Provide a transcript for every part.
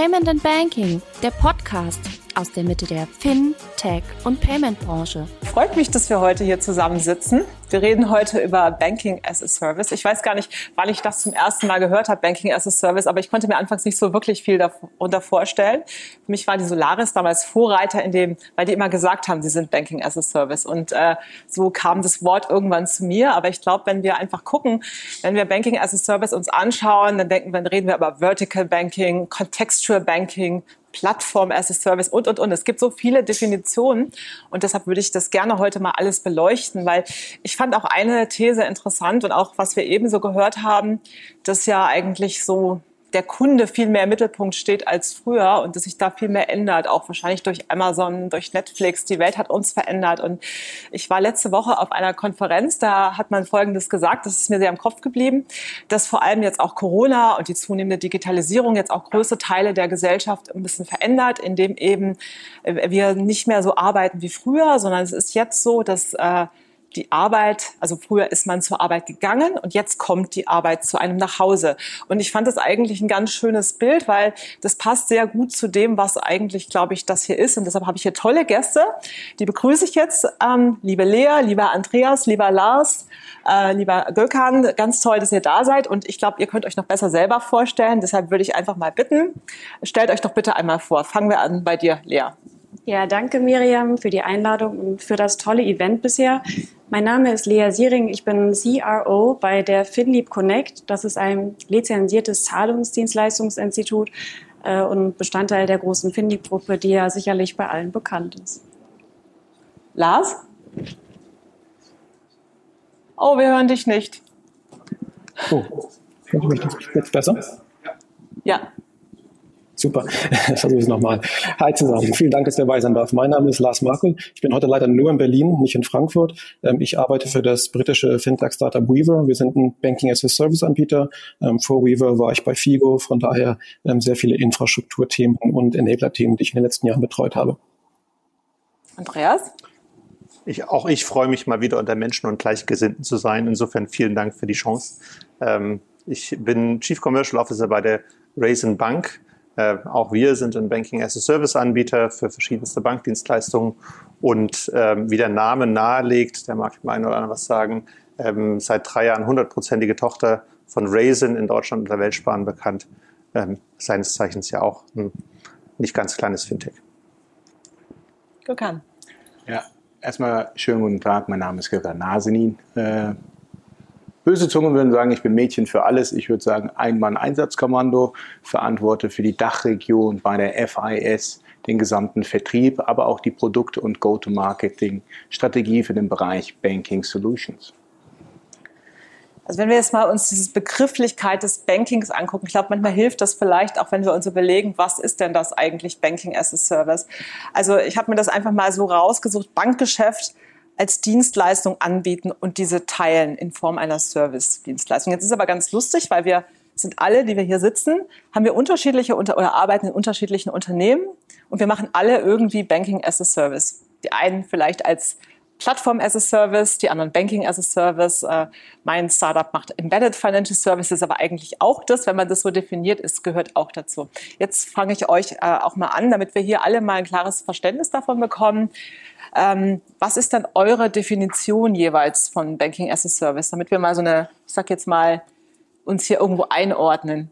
Payment and Banking, der Podcast aus der Mitte der Fin, Tech und Payment Branche. Freut mich, dass wir heute hier zusammensitzen. Wir reden heute über Banking as a Service. Ich weiß gar nicht, wann ich das zum ersten Mal gehört habe, Banking as a Service, aber ich konnte mir anfangs nicht so wirklich viel darunter vorstellen. Für mich war die Solaris damals Vorreiter in dem, weil die immer gesagt haben, sie sind Banking as a Service. Und äh, so kam das Wort irgendwann zu mir. Aber ich glaube, wenn wir einfach gucken, wenn wir Banking as a Service uns anschauen, dann denken, dann reden wir über Vertical Banking, Contextual Banking, Plattform as a Service und, und, und. Es gibt so viele Definitionen und deshalb würde ich das gerne heute mal alles beleuchten, weil ich fand auch eine These interessant und auch was wir eben so gehört haben, dass ja eigentlich so der Kunde viel mehr im Mittelpunkt steht als früher und dass sich da viel mehr ändert, auch wahrscheinlich durch Amazon, durch Netflix. Die Welt hat uns verändert. Und ich war letzte Woche auf einer Konferenz, da hat man Folgendes gesagt, das ist mir sehr im Kopf geblieben, dass vor allem jetzt auch Corona und die zunehmende Digitalisierung jetzt auch große Teile der Gesellschaft ein bisschen verändert, indem eben äh, wir nicht mehr so arbeiten wie früher, sondern es ist jetzt so, dass äh, die Arbeit, also früher ist man zur Arbeit gegangen und jetzt kommt die Arbeit zu einem nach Hause. Und ich fand das eigentlich ein ganz schönes Bild, weil das passt sehr gut zu dem, was eigentlich, glaube ich, das hier ist. Und deshalb habe ich hier tolle Gäste. Die begrüße ich jetzt. Ähm, liebe Lea, lieber Andreas, lieber Lars, äh, lieber Gökhan, ganz toll, dass ihr da seid. Und ich glaube, ihr könnt euch noch besser selber vorstellen. Deshalb würde ich einfach mal bitten, stellt euch doch bitte einmal vor. Fangen wir an bei dir, Lea. Ja, danke Miriam für die Einladung und für das tolle Event bisher. Mein Name ist Lea Siering, ich bin CRO bei der FinLeap Connect. Das ist ein lizenziertes Zahlungsdienstleistungsinstitut äh, und Bestandteil der großen FinLeap-Gruppe, die ja sicherlich bei allen bekannt ist. Lars? Oh, wir hören dich nicht. Oh, hören Sie mich jetzt besser? Ja. Super, versuche es nochmal. Hi zusammen, vielen Dank, dass ihr dabei sein darf. Mein Name ist Lars Markel. Ich bin heute leider nur in Berlin, nicht in Frankfurt. Ähm, ich arbeite für das britische Fintech-Startup Weaver. Wir sind ein Banking-as-a-Service-Anbieter. Ähm, vor Weaver war ich bei Figo, von daher ähm, sehr viele Infrastrukturthemen und Enabler-Themen, die ich in den letzten Jahren betreut habe. Andreas? Ich, auch ich freue mich mal wieder unter Menschen und Gleichgesinnten zu sein. Insofern vielen Dank für die Chance. ich bin Chief Commercial Officer bei der Raisin Bank. Äh, auch wir sind ein Banking-as-a-Service-Anbieter für verschiedenste Bankdienstleistungen und ähm, wie der Name nahelegt, der mag dem einen oder anderen was sagen, ähm, seit drei Jahren hundertprozentige Tochter von Raisin in Deutschland und der Weltsparen bekannt. Ähm, seines Zeichens ja auch ein nicht ganz kleines Fintech. Gökhan. Ja, erstmal schönen guten Tag. Mein Name ist Gökhan Nasenin. Äh, Böse Zungen würden sagen, ich bin Mädchen für alles. Ich würde sagen, Ein-Mann-Einsatzkommando, verantworte für die Dachregion bei der FIS, den gesamten Vertrieb, aber auch die Produkt- und Go-to-Marketing-Strategie für den Bereich Banking Solutions. Also wenn wir jetzt mal uns diese Begrifflichkeit des Bankings angucken, ich glaube, manchmal hilft das vielleicht, auch wenn wir uns überlegen, was ist denn das eigentlich Banking as a Service? Also ich habe mir das einfach mal so rausgesucht, Bankgeschäft als Dienstleistung anbieten und diese teilen in Form einer Service-Dienstleistung. Jetzt ist aber ganz lustig, weil wir sind alle, die wir hier sitzen, haben wir unterschiedliche unter oder arbeiten in unterschiedlichen Unternehmen und wir machen alle irgendwie Banking as a Service. Die einen vielleicht als Plattform as a Service, die anderen Banking as a Service. Äh, mein Startup macht Embedded Financial Services, aber eigentlich auch das, wenn man das so definiert ist, gehört auch dazu. Jetzt fange ich euch äh, auch mal an, damit wir hier alle mal ein klares Verständnis davon bekommen. Ähm, was ist dann eure Definition jeweils von Banking as a Service, damit wir mal so eine, ich sag jetzt mal, uns hier irgendwo einordnen?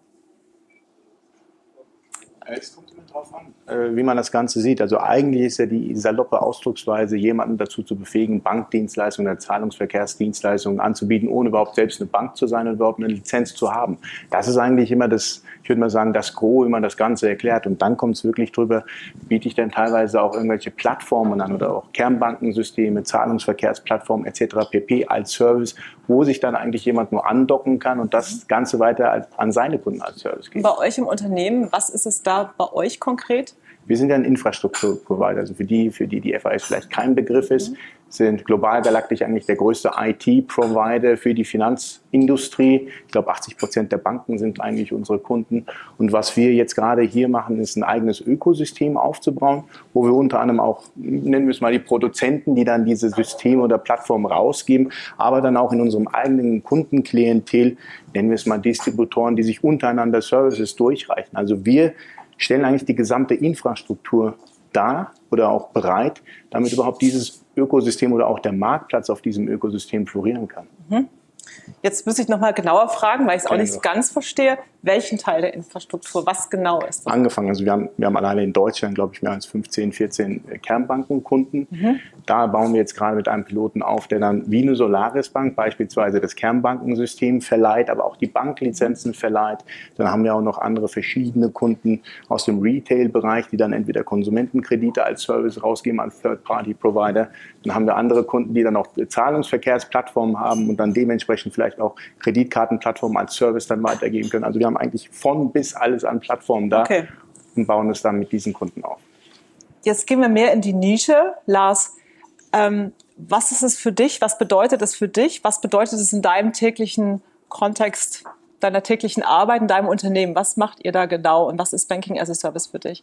Es kommt immer drauf an, äh, wie man das Ganze sieht. Also eigentlich ist ja die saloppe Ausdrucksweise, jemanden dazu zu befähigen, Bankdienstleistungen oder Zahlungsverkehrsdienstleistungen anzubieten, ohne überhaupt selbst eine Bank zu sein und überhaupt eine Lizenz zu haben. Das ist eigentlich immer das, ich würde mal sagen, das Gros, wie man das Ganze erklärt. Und dann kommt es wirklich drüber, biete ich denn teilweise auch irgendwelche Plattformen an oder auch Kernbankensysteme, Zahlungsverkehrsplattformen etc. pp. als Service, wo sich dann eigentlich jemand nur andocken kann und das Ganze weiter an seine Kunden als Service gibt. Bei euch im Unternehmen, was ist es da bei euch konkret? Wir sind ja ein Infrastrukturprovider. Also für die, für die die FAS vielleicht kein Begriff ist, mhm. sind global galaktisch eigentlich der größte IT-Provider für die Finanzindustrie. Ich glaube, 80 Prozent der Banken sind eigentlich unsere Kunden. Und was wir jetzt gerade hier machen, ist ein eigenes Ökosystem aufzubauen, wo wir unter anderem auch, nennen wir es mal, die Produzenten, die dann diese Systeme oder Plattformen rausgeben, aber dann auch in unserem eigenen Kundenklientel, nennen wir es mal Distributoren, die sich untereinander Services durchreichen. Also wir stellen eigentlich die gesamte Infrastruktur dar oder auch bereit, damit überhaupt dieses Ökosystem oder auch der Marktplatz auf diesem Ökosystem florieren kann. Mhm. Jetzt muss ich nochmal genauer fragen, weil ich es auch nicht ganz verstehe welchen Teil der Infrastruktur, was genau ist das? Angefangen, also wir haben, wir haben alleine in Deutschland, glaube ich, mehr als 15, 14 äh, Kernbankenkunden. Mhm. Da bauen wir jetzt gerade mit einem Piloten auf, der dann wie eine Solaris Bank beispielsweise das Kernbankensystem verleiht, aber auch die Banklizenzen verleiht. Dann haben wir auch noch andere verschiedene Kunden aus dem Retail-Bereich, die dann entweder Konsumentenkredite als Service rausgeben als Third-Party-Provider. Dann haben wir andere Kunden, die dann auch Zahlungsverkehrsplattformen haben und dann dementsprechend vielleicht auch Kreditkartenplattformen als Service dann weitergeben können. Also wir haben eigentlich von bis alles an Plattformen da okay. und bauen es dann mit diesen Kunden auf. Jetzt gehen wir mehr in die Nische. Lars, ähm, was ist es für dich? Was bedeutet es für dich? Was bedeutet es in deinem täglichen Kontext, deiner täglichen Arbeit, in deinem Unternehmen? Was macht ihr da genau und was ist Banking as a Service für dich?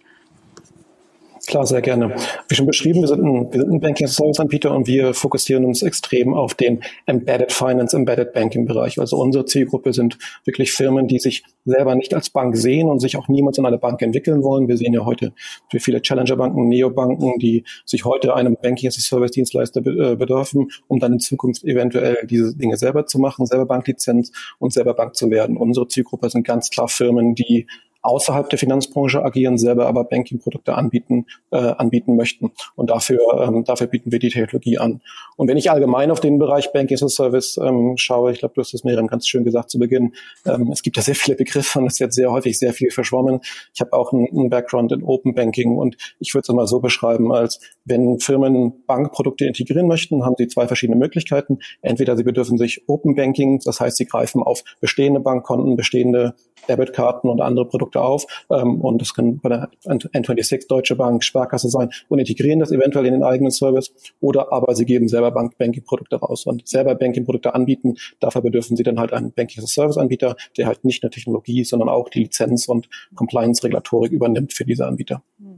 Klar, sehr gerne. Wie schon beschrieben, wir sind ein, ein Banking Service Anbieter und wir fokussieren uns extrem auf den Embedded Finance, Embedded Banking Bereich. Also unsere Zielgruppe sind wirklich Firmen, die sich selber nicht als Bank sehen und sich auch niemals in eine Bank entwickeln wollen. Wir sehen ja heute für viele Challenger Banken, Neobanken, die sich heute einem Banking as a Service Dienstleister äh, bedürfen, um dann in Zukunft eventuell diese Dinge selber zu machen, selber Banklizenz und selber Bank zu werden. Unsere Zielgruppe sind ganz klar Firmen, die außerhalb der Finanzbranche agieren, selber aber Banking-Produkte anbieten, äh, anbieten möchten. Und dafür, ähm, dafür bieten wir die Technologie an. Und wenn ich allgemein auf den Bereich Banking as a Service ähm, schaue, ich glaube, du hast es Miriam ganz schön gesagt zu Beginn, ähm, es gibt ja sehr viele Begriffe und es wird sehr häufig sehr viel verschwommen. Ich habe auch einen, einen Background in Open Banking und ich würde es immer so beschreiben, als wenn Firmen Bankprodukte integrieren möchten, haben sie zwei verschiedene Möglichkeiten. Entweder sie bedürfen sich Open Banking, das heißt, sie greifen auf bestehende Bankkonten, bestehende Debitkarten und andere Produkte auf. Ähm, und das kann bei der N26 Deutsche Bank, Sparkasse sein und integrieren das eventuell in den eigenen Service. Oder aber sie geben selber Bank-Banking-Produkte raus und selber Banking-Produkte anbieten. Dafür bedürfen sie dann halt einen Banking-as-a-Service-Anbieter, der halt nicht nur Technologie, sondern auch die Lizenz und Compliance-Regulatorik übernimmt für diese Anbieter. Mhm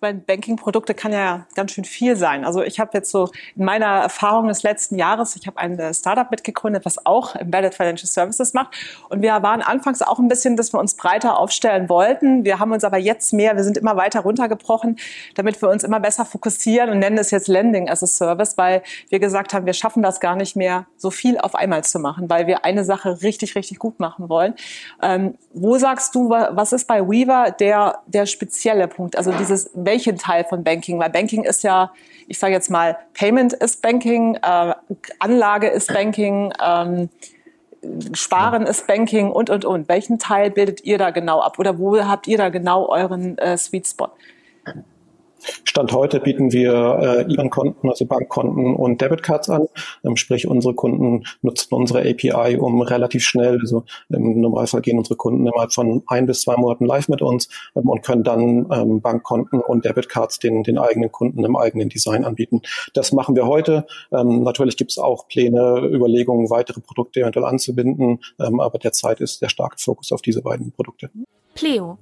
meine, Banking-Produkte kann ja ganz schön viel sein. Also ich habe jetzt so in meiner Erfahrung des letzten Jahres, ich habe ein äh, Startup mitgegründet, was auch Embedded Financial Services macht. Und wir waren anfangs auch ein bisschen, dass wir uns breiter aufstellen wollten. Wir haben uns aber jetzt mehr, wir sind immer weiter runtergebrochen, damit wir uns immer besser fokussieren und nennen es jetzt Lending as a Service, weil wir gesagt haben, wir schaffen das gar nicht mehr, so viel auf einmal zu machen, weil wir eine Sache richtig, richtig gut machen wollen. Ähm, wo sagst du, was ist bei Weaver der, der spezielle Punkt? Also dieses welchen Teil von Banking? Weil Banking ist ja, ich sage jetzt mal, Payment ist Banking, äh, Anlage ist Banking, ähm, Sparen ist Banking und, und, und. Welchen Teil bildet ihr da genau ab? Oder wo habt ihr da genau euren äh, Sweet Spot? Stand heute bieten wir äh, IBAN-Konten, also Bankkonten und Debitcards an. Ähm, sprich, unsere Kunden nutzen unsere API, um relativ schnell, also im Normalfall gehen unsere Kunden innerhalb von ein bis zwei Monaten live mit uns ähm, und können dann ähm, Bankkonten und Debitcards den, den eigenen Kunden im eigenen Design anbieten. Das machen wir heute. Ähm, natürlich gibt es auch Pläne, Überlegungen, weitere Produkte eventuell anzubinden, ähm, aber derzeit ist der starke Fokus auf diese beiden Produkte. Pleo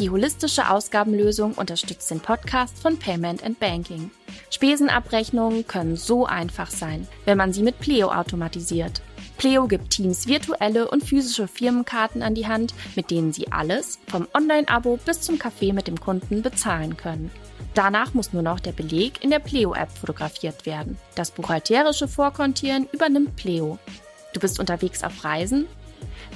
die holistische Ausgabenlösung unterstützt den Podcast von Payment and Banking. Spesenabrechnungen können so einfach sein, wenn man sie mit Pleo automatisiert. Pleo gibt Teams virtuelle und physische Firmenkarten an die Hand, mit denen sie alles, vom Online-Abo bis zum Kaffee mit dem Kunden, bezahlen können. Danach muss nur noch der Beleg in der Pleo-App fotografiert werden. Das buchhalterische Vorkontieren übernimmt Pleo. Du bist unterwegs auf Reisen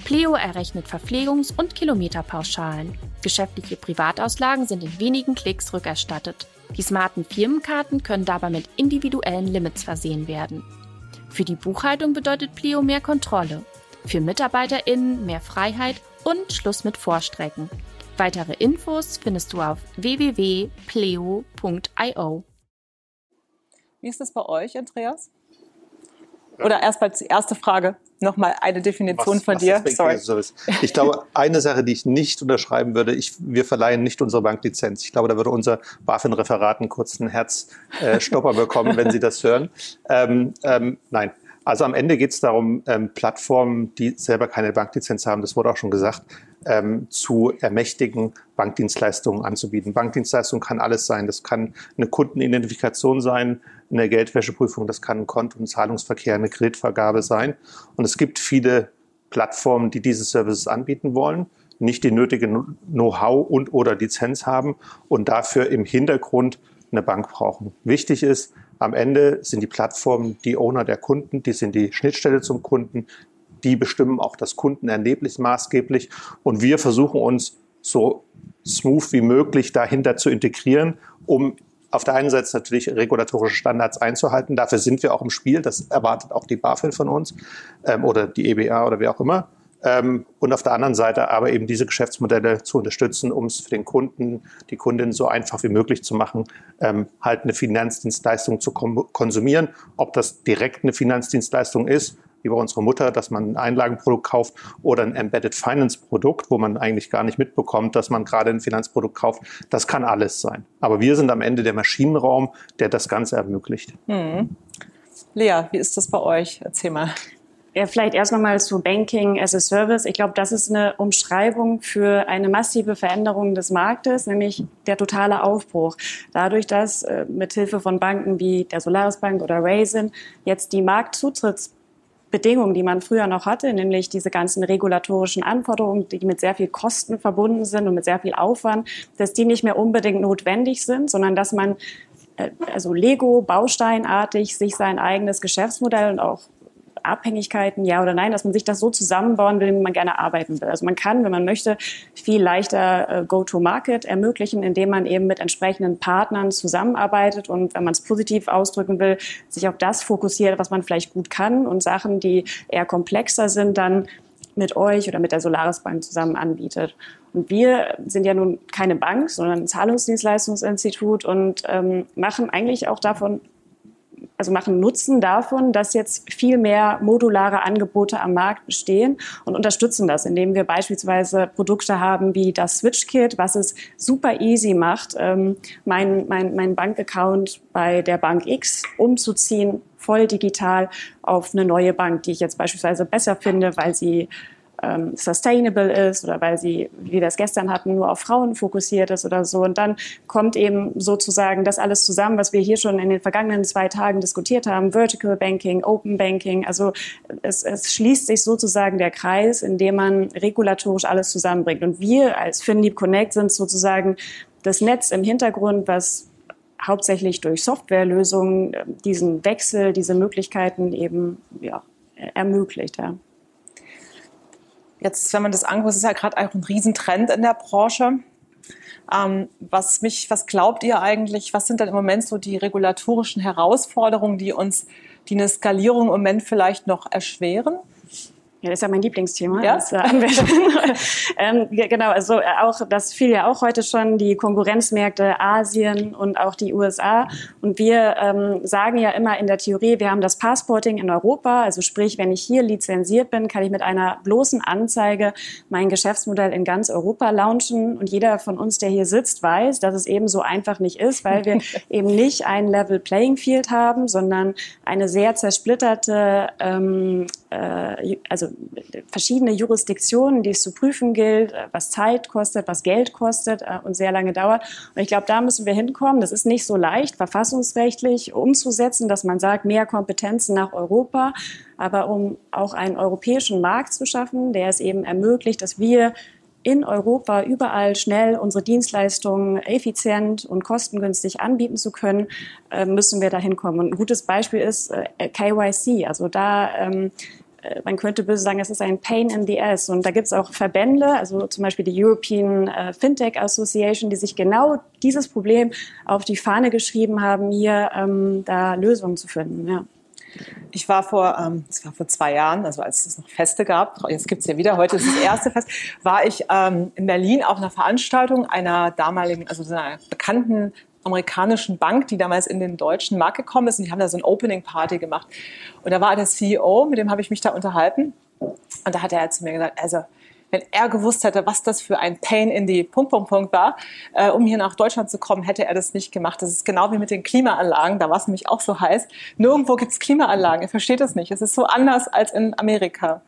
Pleo errechnet Verpflegungs- und Kilometerpauschalen. Geschäftliche Privatauslagen sind in wenigen Klicks rückerstattet. Die smarten Firmenkarten können dabei mit individuellen Limits versehen werden. Für die Buchhaltung bedeutet Pleo mehr Kontrolle. Für MitarbeiterInnen mehr Freiheit und Schluss mit Vorstrecken. Weitere Infos findest du auf www.pleo.io. Wie ist das bei euch, Andreas? Oder erstmal die erste Frage, nochmal eine Definition was, von was dir. Sorry. Ich glaube, eine Sache, die ich nicht unterschreiben würde, ich, wir verleihen nicht unsere Banklizenz. Ich glaube, da würde unser BaFin-Referat einen kurzen Herzstopper äh, bekommen, wenn Sie das hören. Ähm, ähm, nein, also am Ende geht es darum, ähm, Plattformen, die selber keine Banklizenz haben, das wurde auch schon gesagt, ähm, zu ermächtigen, Bankdienstleistungen anzubieten. Bankdienstleistung kann alles sein. Das kann eine Kundenidentifikation sein, eine Geldwäscheprüfung, das kann ein Konto- und Zahlungsverkehr, eine Kreditvergabe sein. Und es gibt viele Plattformen, die diese Services anbieten wollen. nicht die nötige Know-how und oder Lizenz haben und dafür im Hintergrund eine Bank brauchen. Wichtig ist, am Ende sind die Plattformen die Owner der Kunden, die sind die Schnittstelle zum Kunden, die bestimmen auch das Kundenerlebnis maßgeblich und wir versuchen uns so smooth wie möglich dahinter zu integrieren, um auf der einen Seite natürlich regulatorische Standards einzuhalten. Dafür sind wir auch im Spiel. Das erwartet auch die BaFin von uns ähm, oder die EBA oder wer auch immer. Ähm, und auf der anderen Seite aber eben diese Geschäftsmodelle zu unterstützen, um es für den Kunden, die Kundin so einfach wie möglich zu machen, ähm, halt eine Finanzdienstleistung zu konsumieren. Ob das direkt eine Finanzdienstleistung ist, wie bei unserer Mutter, dass man ein Einlagenprodukt kauft oder ein Embedded Finance Produkt, wo man eigentlich gar nicht mitbekommt, dass man gerade ein Finanzprodukt kauft. Das kann alles sein. Aber wir sind am Ende der Maschinenraum, der das Ganze ermöglicht. Hm. Lea, wie ist das bei euch? Erzähl mal. Ja, vielleicht erst nochmal zu Banking as a Service. Ich glaube, das ist eine Umschreibung für eine massive Veränderung des Marktes, nämlich der totale Aufbruch. Dadurch, dass äh, mithilfe von Banken wie der Solaris Bank oder Raisin jetzt die Marktzutrittsbedingungen, die man früher noch hatte, nämlich diese ganzen regulatorischen Anforderungen, die mit sehr viel Kosten verbunden sind und mit sehr viel Aufwand, dass die nicht mehr unbedingt notwendig sind, sondern dass man äh, also Lego bausteinartig sich sein eigenes Geschäftsmodell und auch Abhängigkeiten, ja oder nein, dass man sich das so zusammenbauen will, wie man gerne arbeiten will. Also man kann, wenn man möchte, viel leichter äh, Go-to-Market ermöglichen, indem man eben mit entsprechenden Partnern zusammenarbeitet und, wenn man es positiv ausdrücken will, sich auf das fokussiert, was man vielleicht gut kann und Sachen, die eher komplexer sind, dann mit euch oder mit der Solaris Bank zusammen anbietet. Und wir sind ja nun keine Bank, sondern ein Zahlungsdienstleistungsinstitut und ähm, machen eigentlich auch davon also machen Nutzen davon, dass jetzt viel mehr modulare Angebote am Markt bestehen und unterstützen das, indem wir beispielsweise Produkte haben wie das Switch-Kit, was es super easy macht, ähm, mein, mein, mein Bankaccount bei der Bank X umzuziehen, voll digital auf eine neue Bank, die ich jetzt beispielsweise besser finde, weil sie ähm, sustainable ist oder weil sie, wie wir es gestern hatten, nur auf Frauen fokussiert ist oder so. Und dann kommt eben sozusagen das alles zusammen, was wir hier schon in den vergangenen zwei Tagen diskutiert haben, Vertical Banking, Open Banking. Also es, es schließt sich sozusagen der Kreis, in dem man regulatorisch alles zusammenbringt. Und wir als FinLeap Connect sind sozusagen das Netz im Hintergrund, was hauptsächlich durch Softwarelösungen äh, diesen Wechsel, diese Möglichkeiten eben ja, ermöglicht. Ja. Jetzt, wenn man das anguckt, ist ja gerade auch ein Riesentrend in der Branche. Ähm, was mich, was glaubt ihr eigentlich? Was sind denn im Moment so die regulatorischen Herausforderungen, die uns, die eine Skalierung im Moment vielleicht noch erschweren? Ja, das ist ja mein Lieblingsthema ja? als äh, ähm, genau, also äh, auch das fiel ja auch heute schon, die Konkurrenzmärkte Asien und auch die USA. Und wir ähm, sagen ja immer in der Theorie, wir haben das Passporting in Europa. Also sprich, wenn ich hier lizenziert bin, kann ich mit einer bloßen Anzeige mein Geschäftsmodell in ganz Europa launchen. Und jeder von uns, der hier sitzt, weiß, dass es eben so einfach nicht ist, weil wir eben nicht ein Level Playing Field haben, sondern eine sehr zersplitterte ähm, äh, also verschiedene Jurisdiktionen, die es zu prüfen gilt, äh, was Zeit kostet, was Geld kostet äh, und sehr lange dauert. Und ich glaube, da müssen wir hinkommen. Das ist nicht so leicht, verfassungsrechtlich umzusetzen, dass man sagt, mehr Kompetenzen nach Europa. Aber um auch einen europäischen Markt zu schaffen, der es eben ermöglicht, dass wir in Europa überall schnell unsere Dienstleistungen effizient und kostengünstig anbieten zu können, müssen wir dahin kommen. Und ein gutes Beispiel ist KYC. Also da ähm, äh, man könnte böse sagen, es ist ein Pain in the Ass. Und da gibt es auch Verbände, also zum Beispiel die European äh, Fintech Association, die sich genau dieses Problem auf die Fahne geschrieben haben, hier ähm, da Lösungen zu finden. Ja. Ich war vor, ähm, das war vor zwei Jahren, also als es noch Feste gab, jetzt gibt es ja wieder, heute ist das erste Fest, war ich ähm, in Berlin auf einer Veranstaltung einer damaligen, also einer bekannten amerikanischen Bank, die damals in den deutschen Markt gekommen ist. Und die haben da so ein Opening Party gemacht. Und da war der CEO, mit dem habe ich mich da unterhalten. Und da hat er zu mir gesagt, also wenn er gewusst hätte, was das für ein Pain in die Punkt, Punkt, Punkt war, äh, um hier nach Deutschland zu kommen, hätte er das nicht gemacht. Das ist genau wie mit den Klimaanlagen. Da war es nämlich auch so heiß. Nirgendwo gibt es Klimaanlagen. Er versteht das nicht. Es ist so anders als in Amerika.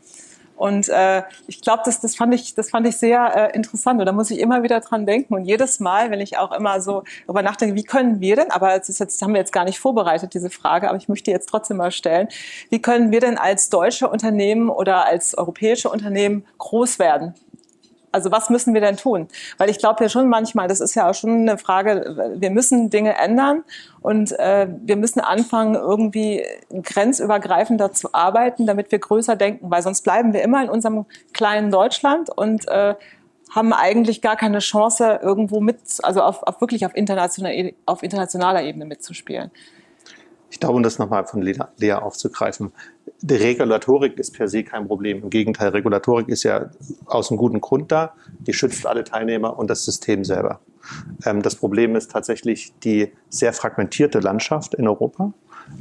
Und äh, ich glaube, das, das, fand ich, das fand ich sehr äh, interessant. Und da muss ich immer wieder dran denken. Und jedes Mal, wenn ich auch immer so darüber nachdenke, wie können wir denn, aber das, ist jetzt, das haben wir jetzt gar nicht vorbereitet, diese Frage, aber ich möchte jetzt trotzdem mal stellen, wie können wir denn als deutsche Unternehmen oder als europäische Unternehmen groß werden? Also was müssen wir denn tun? Weil ich glaube ja schon manchmal, das ist ja auch schon eine Frage, wir müssen Dinge ändern und äh, wir müssen anfangen, irgendwie grenzübergreifender zu arbeiten, damit wir größer denken, weil sonst bleiben wir immer in unserem kleinen Deutschland und äh, haben eigentlich gar keine Chance, irgendwo mit, also auf, auf wirklich auf internationaler, auf internationaler Ebene mitzuspielen. Ich glaube, um das nochmal von Lea aufzugreifen, die Regulatorik ist per se kein Problem. Im Gegenteil, Regulatorik ist ja aus einem guten Grund da. Die schützt alle Teilnehmer und das System selber. Ähm, das Problem ist tatsächlich die sehr fragmentierte Landschaft in Europa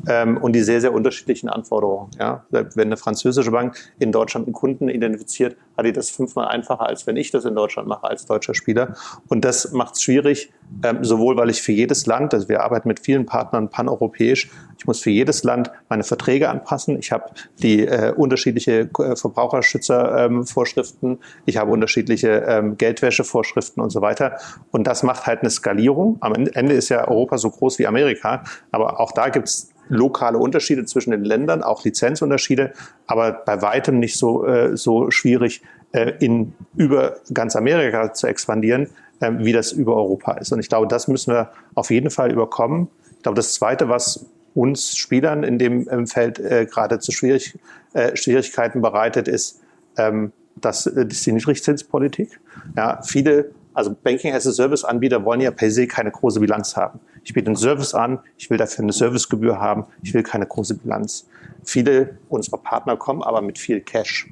ähm, und die sehr, sehr unterschiedlichen Anforderungen. Ja? Wenn eine französische Bank in Deutschland einen Kunden identifiziert, hat die das fünfmal einfacher, als wenn ich das in Deutschland mache als deutscher Spieler. Und das macht es schwierig, ähm, sowohl weil ich für jedes Land, also wir arbeiten mit vielen Partnern paneuropäisch, ich muss für jedes Land meine Verträge anpassen. Ich habe die äh, unterschiedliche äh, Verbraucherschützervorschriften, ähm, ich habe unterschiedliche ähm, Geldwäschevorschriften und so weiter. Und das macht halt eine Skalierung. Am Ende ist ja Europa so groß wie Amerika, aber auch da gibt es lokale Unterschiede zwischen den Ländern, auch Lizenzunterschiede, aber bei weitem nicht so, äh, so schwierig, äh, in über ganz Amerika zu expandieren, äh, wie das über Europa ist. Und ich glaube, das müssen wir auf jeden Fall überkommen. Ich glaube, das Zweite, was uns Spielern in dem Feld äh, gerade zu schwierig, äh, Schwierigkeiten bereitet, ist, ähm, das, äh, das ist die Niedrigzinspolitik. Ja, viele also Banking as a Service Anbieter wollen ja per se keine große Bilanz haben. Ich biete einen Service an, ich will dafür eine Servicegebühr haben, ich will keine große Bilanz. Viele unserer Partner kommen aber mit viel Cash.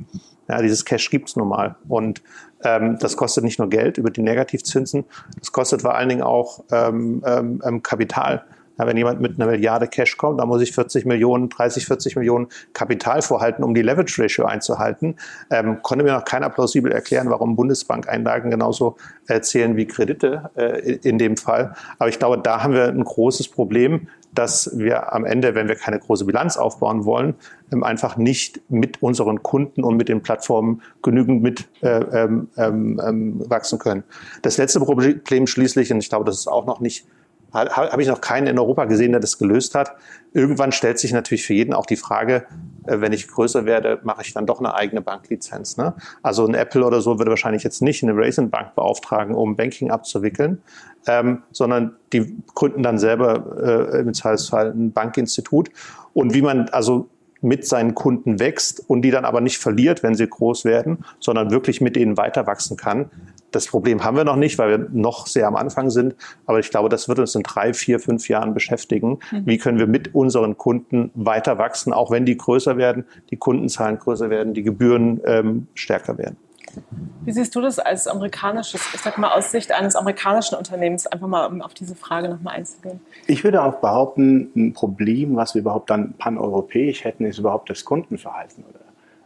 Ja, dieses Cash gibt's nun mal. Und ähm, das kostet nicht nur Geld über die Negativzinsen, das kostet vor allen Dingen auch ähm, ähm, ähm Kapital. Ja, wenn jemand mit einer Milliarde Cash kommt, dann muss ich 40 Millionen, 30, 40 Millionen Kapital vorhalten, um die Leverage Ratio einzuhalten. Ähm, konnte mir noch keiner plausibel erklären, warum Bundesbankeinlagen genauso äh, zählen wie Kredite äh, in dem Fall. Aber ich glaube, da haben wir ein großes Problem, dass wir am Ende, wenn wir keine große Bilanz aufbauen wollen, ähm, einfach nicht mit unseren Kunden und mit den Plattformen genügend mit äh, ähm, ähm, ähm wachsen können. Das letzte Problem schließlich, und ich glaube, das ist auch noch nicht habe ich noch keinen in Europa gesehen, der das gelöst hat. Irgendwann stellt sich natürlich für jeden auch die Frage, äh, wenn ich größer werde, mache ich dann doch eine eigene Banklizenz. Ne? Also ein Apple oder so würde wahrscheinlich jetzt nicht eine Raisin Bank beauftragen, um Banking abzuwickeln, ähm, sondern die gründen dann selber äh, im Zweifelsfall ein Bankinstitut. Und wie man also mit seinen Kunden wächst und die dann aber nicht verliert, wenn sie groß werden, sondern wirklich mit denen weiter wachsen kann, das Problem haben wir noch nicht, weil wir noch sehr am Anfang sind. Aber ich glaube, das wird uns in drei, vier, fünf Jahren beschäftigen. Mhm. Wie können wir mit unseren Kunden weiter wachsen, auch wenn die größer werden, die Kundenzahlen größer werden, die Gebühren ähm, stärker werden. Wie siehst du das als amerikanisches, ich sag mal aus Sicht eines amerikanischen Unternehmens, einfach mal um auf diese Frage nochmal einzugehen? Ich würde auch behaupten, ein Problem, was wir überhaupt dann paneuropäisch hätten, ist überhaupt das Kundenverhalten oder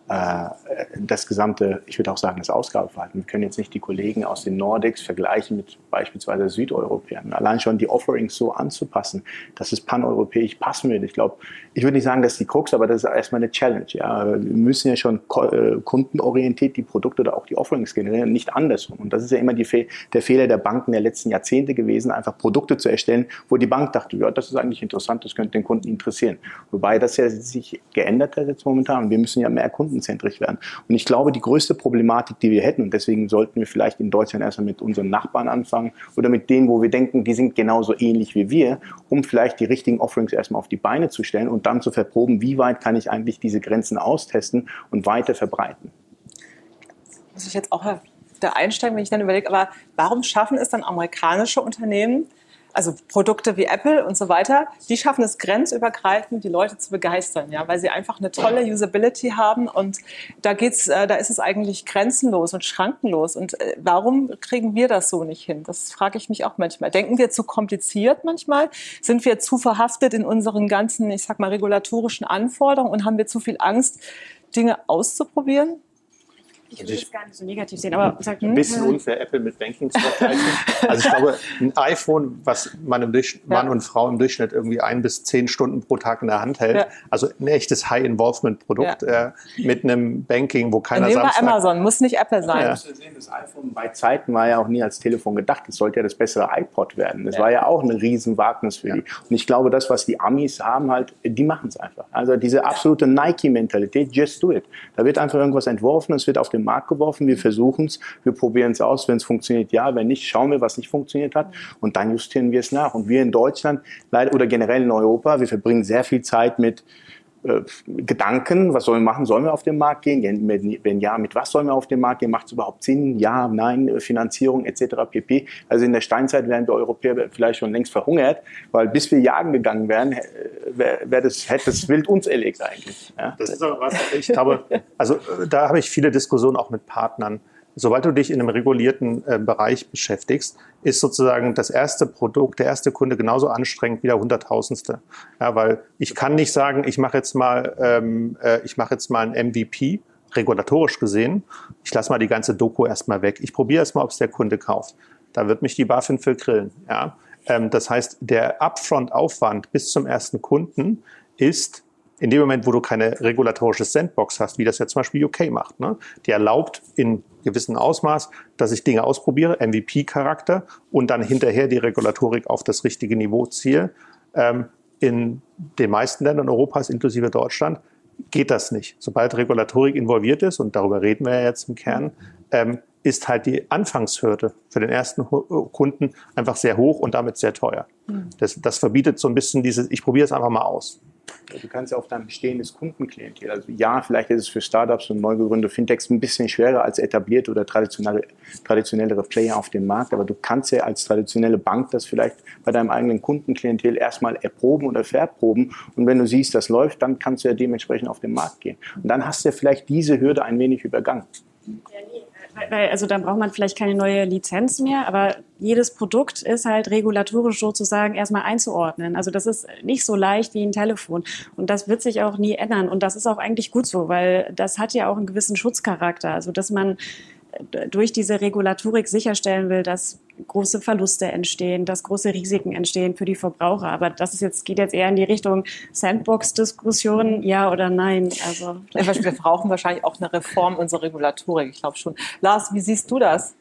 das gesamte, ich würde auch sagen, das Ausgabeverhalten. Wir können jetzt nicht die Kollegen aus den Nordics vergleichen mit beispielsweise Südeuropäern. Allein schon die Offerings so anzupassen, dass es paneuropäisch passen wird. Ich glaube, ich würde nicht sagen, dass die Krux, aber das ist erstmal eine Challenge. Ja. Wir müssen ja schon äh, kundenorientiert die Produkte oder auch die Offerings generieren, nicht andersrum. Und das ist ja immer Fe der Fehler der Banken der letzten Jahrzehnte gewesen, einfach Produkte zu erstellen, wo die Bank dachte, ja, das ist eigentlich interessant, das könnte den Kunden interessieren. Wobei das ja sich geändert hat jetzt momentan. Wir müssen ja mehr Kunden kundenzentrisch werden. Und ich glaube, die größte Problematik, die wir hätten, und deswegen sollten wir vielleicht in Deutschland erstmal mit unseren Nachbarn anfangen oder mit denen, wo wir denken, die sind genauso ähnlich wie wir, um vielleicht die richtigen Offerings erstmal auf die Beine zu stellen und dann zu verproben, wie weit kann ich eigentlich diese Grenzen austesten und weiter verbreiten. Muss ich jetzt auch da einsteigen, wenn ich dann überlege, aber warum schaffen es dann amerikanische Unternehmen, also Produkte wie Apple und so weiter, die schaffen es grenzübergreifend, die Leute zu begeistern, ja, weil sie einfach eine tolle Usability haben und da geht's, äh, da ist es eigentlich grenzenlos und schrankenlos. Und äh, warum kriegen wir das so nicht hin? Das frage ich mich auch manchmal. Denken wir zu kompliziert manchmal? Sind wir zu verhaftet in unseren ganzen, ich sag mal, regulatorischen Anforderungen und haben wir zu viel Angst, Dinge auszuprobieren? Ich würde es gar nicht so negativ sehen, aber sag, ein bisschen unfair, Apple mit Banking zu vergleichen. also ich glaube, ein iPhone, was man, im Durchschnitt, ja. Mann und Frau im Durchschnitt irgendwie ein bis zehn Stunden pro Tag in der Hand hält, ja. also ein echtes High-Involvement-Produkt ja. äh, mit einem Banking, wo keiner Nehmen wir Amazon, muss nicht Apple sein. Ja. Sehen, das iPhone bei Zeiten war ja auch nie als Telefon gedacht. Es sollte ja das bessere iPod werden. Das war ja auch ein Riesenwagnis für die. Und ich glaube, das, was die Amis haben, halt, die machen es einfach. Also diese absolute Nike-Mentalität, just do it. Da wird einfach irgendwas entworfen, es wird auf dem den Markt geworfen, wir versuchen es, wir probieren es aus, wenn es funktioniert, ja, wenn nicht, schauen wir, was nicht funktioniert hat. Und dann justieren wir es nach. Und wir in Deutschland oder generell in Europa, wir verbringen sehr viel Zeit mit äh, Gedanken, was sollen wir machen? Sollen wir auf den Markt gehen? Wenn ja, mit was sollen wir auf den Markt gehen? Macht es überhaupt Sinn? Ja, nein, Finanzierung etc. pp. Also in der Steinzeit wären wir Europäer vielleicht schon längst verhungert, weil bis wir jagen gegangen wären, wär, wär das, hätte das Wild uns erlegt eigentlich. Ja? Das ist aber was, ich glaube, also äh, da habe ich viele Diskussionen auch mit Partnern sobald du dich in einem regulierten äh, Bereich beschäftigst, ist sozusagen das erste Produkt, der erste Kunde genauso anstrengend wie der Hunderttausendste. Ja, weil ich kann nicht sagen, ich mache jetzt mal, ähm, äh, ich mache jetzt mal ein MVP, regulatorisch gesehen. Ich lasse mal die ganze Doku erstmal weg. Ich probiere erstmal, ob es der Kunde kauft. Da wird mich die BaFin für grillen. Ja? Ähm, das heißt, der Upfront-Aufwand bis zum ersten Kunden ist in dem Moment, wo du keine regulatorische Sandbox hast, wie das ja zum Beispiel UK macht, ne? die erlaubt in gewissem Ausmaß, dass ich Dinge ausprobiere, MVP-Charakter und dann hinterher die Regulatorik auf das richtige Niveau ziehe. Ähm, in den meisten Ländern Europas, inklusive Deutschland, geht das nicht. Sobald Regulatorik involviert ist, und darüber reden wir ja jetzt im Kern, ähm, ist halt die Anfangshürde für den ersten Kunden einfach sehr hoch und damit sehr teuer. Mhm. Das, das verbietet so ein bisschen dieses, ich probiere es einfach mal aus. Du kannst ja auf dein bestehendes Kundenklientel, also ja, vielleicht ist es für Startups und neu gegründete Fintechs ein bisschen schwerer als etablierte oder traditionelle, traditionellere Player auf dem Markt, aber du kannst ja als traditionelle Bank das vielleicht bei deinem eigenen Kundenklientel erstmal erproben oder verproben und wenn du siehst, das läuft, dann kannst du ja dementsprechend auf den Markt gehen. Und dann hast du ja vielleicht diese Hürde ein wenig übergangen. Ja, weil, also dann braucht man vielleicht keine neue Lizenz mehr, aber jedes Produkt ist halt regulatorisch sozusagen erstmal einzuordnen. Also das ist nicht so leicht wie ein Telefon. Und das wird sich auch nie ändern. Und das ist auch eigentlich gut so, weil das hat ja auch einen gewissen Schutzcharakter. Also dass man durch diese Regulatorik sicherstellen will, dass große Verluste entstehen, dass große Risiken entstehen für die Verbraucher. Aber das ist jetzt, geht jetzt eher in die Richtung Sandbox-Diskussion, ja oder nein. Also, wir brauchen wahrscheinlich auch eine Reform unserer Regulatorik, ich glaube schon. Lars, wie siehst du das?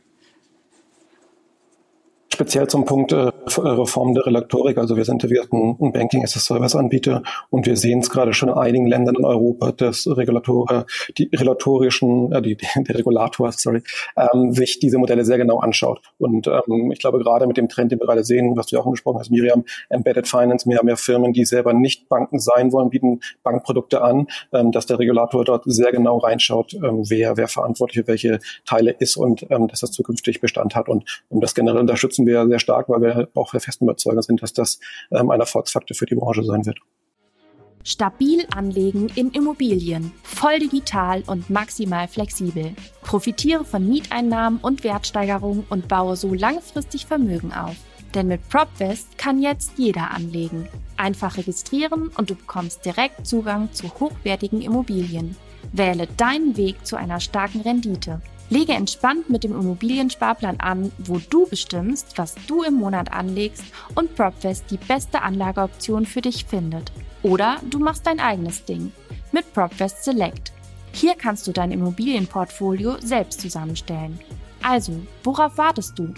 Speziell zum Punkt äh, Reform der Relatorik. Also wir sind wir ein, ein Banking as a Service Anbieter und wir sehen es gerade schon in einigen Ländern in Europa, dass Regulatoren, die regulatorischen, äh, die, der Regulator, sorry, ähm, sich diese Modelle sehr genau anschaut. Und ähm, ich glaube gerade mit dem Trend, den wir gerade sehen, was du auch angesprochen hast, Miriam, Embedded Finance, mehr mehr Firmen, die selber nicht Banken sein wollen, bieten Bankprodukte an, ähm, dass der Regulator dort sehr genau reinschaut, ähm, wer, wer verantwortlich für welche Teile ist und ähm, dass das zukünftig Bestand hat. Und um das generell unterstützen wir sehr stark, weil wir auch der festen Überzeugung sind, dass das ähm, ein Erfolgsfaktor für die Branche sein wird. Stabil anlegen in Immobilien, voll digital und maximal flexibel. Profitiere von Mieteinnahmen und Wertsteigerungen und baue so langfristig Vermögen auf. Denn mit PropVest kann jetzt jeder anlegen. Einfach registrieren und du bekommst direkt Zugang zu hochwertigen Immobilien. Wähle deinen Weg zu einer starken Rendite. Lege entspannt mit dem Immobiliensparplan an, wo du bestimmst, was du im Monat anlegst und PropFest die beste Anlageoption für dich findet. Oder du machst dein eigenes Ding mit PropFest Select. Hier kannst du dein Immobilienportfolio selbst zusammenstellen. Also, worauf wartest du?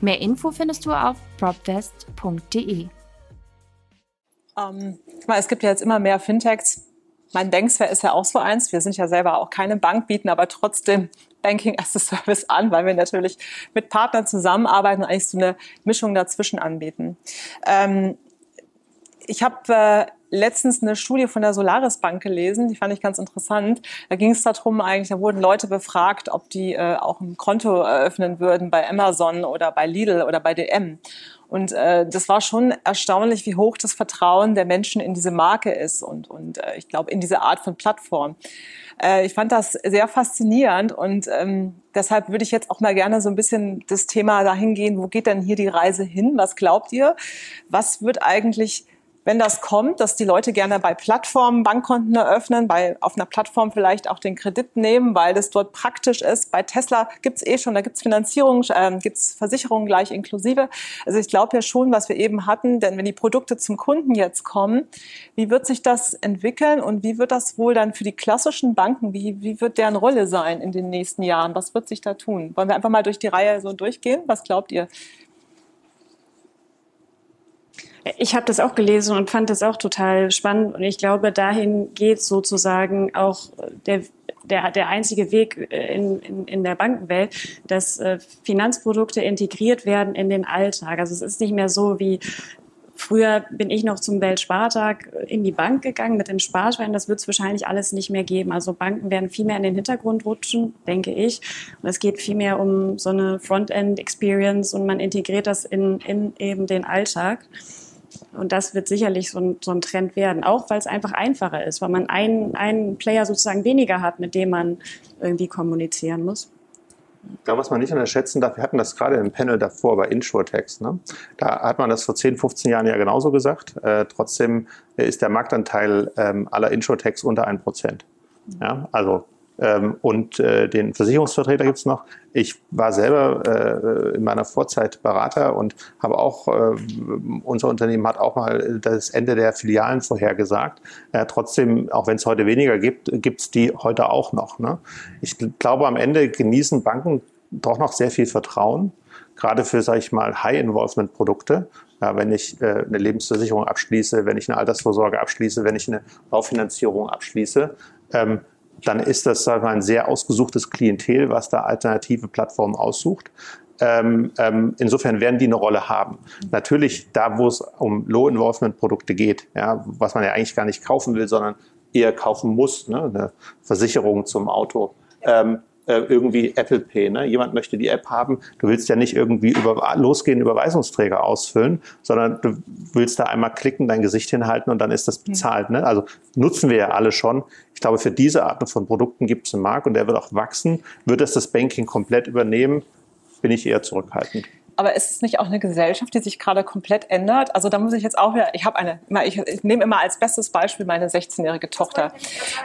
Mehr Info findest du auf propfest.de. Ähm, es gibt ja jetzt immer mehr Fintechs. Mein Banksware ist ja auch so eins. Wir sind ja selber auch keine Bank, bieten aber trotzdem Banking as a Service an, weil wir natürlich mit Partnern zusammenarbeiten und eigentlich so eine Mischung dazwischen anbieten. Ähm, ich habe äh, letztens eine Studie von der Solaris Bank gelesen, die fand ich ganz interessant. Da ging es darum, eigentlich, da wurden Leute befragt, ob die äh, auch ein Konto eröffnen würden bei Amazon oder bei Lidl oder bei DM. Und äh, das war schon erstaunlich, wie hoch das Vertrauen der Menschen in diese Marke ist und, und äh, ich glaube in diese Art von Plattform. Äh, ich fand das sehr faszinierend und ähm, deshalb würde ich jetzt auch mal gerne so ein bisschen das Thema dahin gehen, wo geht denn hier die Reise hin? Was glaubt ihr? Was wird eigentlich wenn das kommt, dass die Leute gerne bei Plattformen Bankkonten eröffnen, bei, auf einer Plattform vielleicht auch den Kredit nehmen, weil das dort praktisch ist. Bei Tesla gibt's eh schon, da gibt's Finanzierung, äh, gibt's Versicherungen gleich inklusive. Also ich glaube ja schon, was wir eben hatten, denn wenn die Produkte zum Kunden jetzt kommen, wie wird sich das entwickeln und wie wird das wohl dann für die klassischen Banken, wie, wie wird deren Rolle sein in den nächsten Jahren? Was wird sich da tun? Wollen wir einfach mal durch die Reihe so durchgehen? Was glaubt ihr? Ich habe das auch gelesen und fand das auch total spannend. Und ich glaube, dahin geht sozusagen auch der, der, der einzige Weg äh, in, in, in der Bankenwelt, dass äh, Finanzprodukte integriert werden in den Alltag. Also es ist nicht mehr so wie Früher bin ich noch zum Weltspartag in die Bank gegangen mit den Sparschweinen. Das wird es wahrscheinlich alles nicht mehr geben. Also Banken werden viel mehr in den Hintergrund rutschen, denke ich. Und es geht viel mehr um so eine Frontend-Experience und man integriert das in, in eben den Alltag. Und das wird sicherlich so ein, so ein Trend werden, auch weil es einfach einfacher ist, weil man einen, einen Player sozusagen weniger hat, mit dem man irgendwie kommunizieren muss. Ich glaube, was man nicht unterschätzen darf, wir hatten das gerade im Panel davor bei Insurtext. Ne? Da hat man das vor 10, 15 Jahren ja genauso gesagt. Äh, trotzdem ist der Marktanteil ähm, aller Insurtechs unter 1%. Ja? Also ähm, und äh, den Versicherungsvertreter gibt's noch. Ich war selber äh, in meiner Vorzeit Berater und habe auch, äh, unser Unternehmen hat auch mal das Ende der Filialen vorhergesagt. Äh, trotzdem, auch wenn es heute weniger gibt, gibt's die heute auch noch. Ne? Ich glaube, am Ende genießen Banken doch noch sehr viel Vertrauen, gerade für, sage ich mal, High-Involvement-Produkte. Ja, wenn ich äh, eine Lebensversicherung abschließe, wenn ich eine Altersvorsorge abschließe, wenn ich eine Baufinanzierung abschließe, ähm, dann ist das sagen wir, ein sehr ausgesuchtes Klientel, was da alternative Plattformen aussucht. Ähm, ähm, insofern werden die eine Rolle haben. Natürlich da, wo es um Low-Involvement-Produkte geht, ja, was man ja eigentlich gar nicht kaufen will, sondern eher kaufen muss, ne, eine Versicherung zum Auto. Ähm, äh, irgendwie Apple Pay. Ne? Jemand möchte die App haben. Du willst ja nicht irgendwie über, losgehen, Überweisungsträger ausfüllen, sondern du willst da einmal klicken, dein Gesicht hinhalten und dann ist das bezahlt. Ne? Also nutzen wir ja alle schon. Ich glaube, für diese Art von Produkten gibt es einen Markt und der wird auch wachsen. Wird es das Banking komplett übernehmen, bin ich eher zurückhaltend. Aber ist es nicht auch eine Gesellschaft, die sich gerade komplett ändert? Also da muss ich jetzt auch wieder, ich habe eine, ich, nehme immer als bestes Beispiel meine 16-jährige Tochter.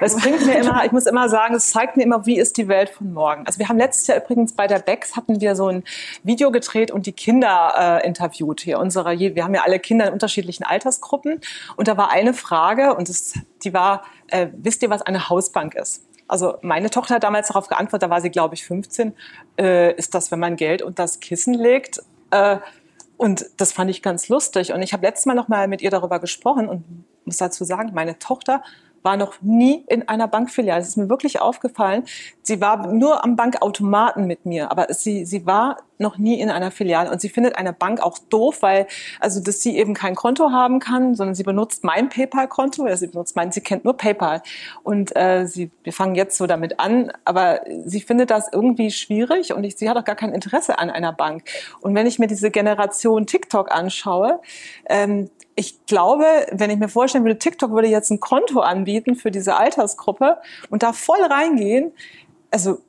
Es bringt mir immer, ich muss immer sagen, es zeigt mir immer, wie ist die Welt von morgen. Also wir haben letztes Jahr übrigens bei der Bex hatten wir so ein Video gedreht und die Kinder äh, interviewt hier. Unsere, wir haben ja alle Kinder in unterschiedlichen Altersgruppen und da war eine Frage und das, die war, äh, wisst ihr, was eine Hausbank ist? Also meine Tochter hat damals darauf geantwortet, da war sie, glaube ich, 15, äh, ist das, wenn man Geld unter das Kissen legt? Äh, und das fand ich ganz lustig. Und ich habe letztes Mal noch mal mit ihr darüber gesprochen und muss dazu sagen, meine Tochter war noch nie in einer Bankfiliale. Es ist mir wirklich aufgefallen. Sie war nur am Bankautomaten mit mir, aber sie, sie war noch nie in einer Filiale. Und sie findet eine Bank auch doof, weil also dass sie eben kein Konto haben kann, sondern sie benutzt mein PayPal-Konto, ja, sie benutzt mein, sie kennt nur PayPal. Und äh, sie, wir fangen jetzt so damit an, aber sie findet das irgendwie schwierig und ich, sie hat auch gar kein Interesse an einer Bank. Und wenn ich mir diese Generation TikTok anschaue, ähm, ich glaube, wenn ich mir vorstellen würde, TikTok würde jetzt ein Konto anbieten für diese Altersgruppe und da voll reingehen, also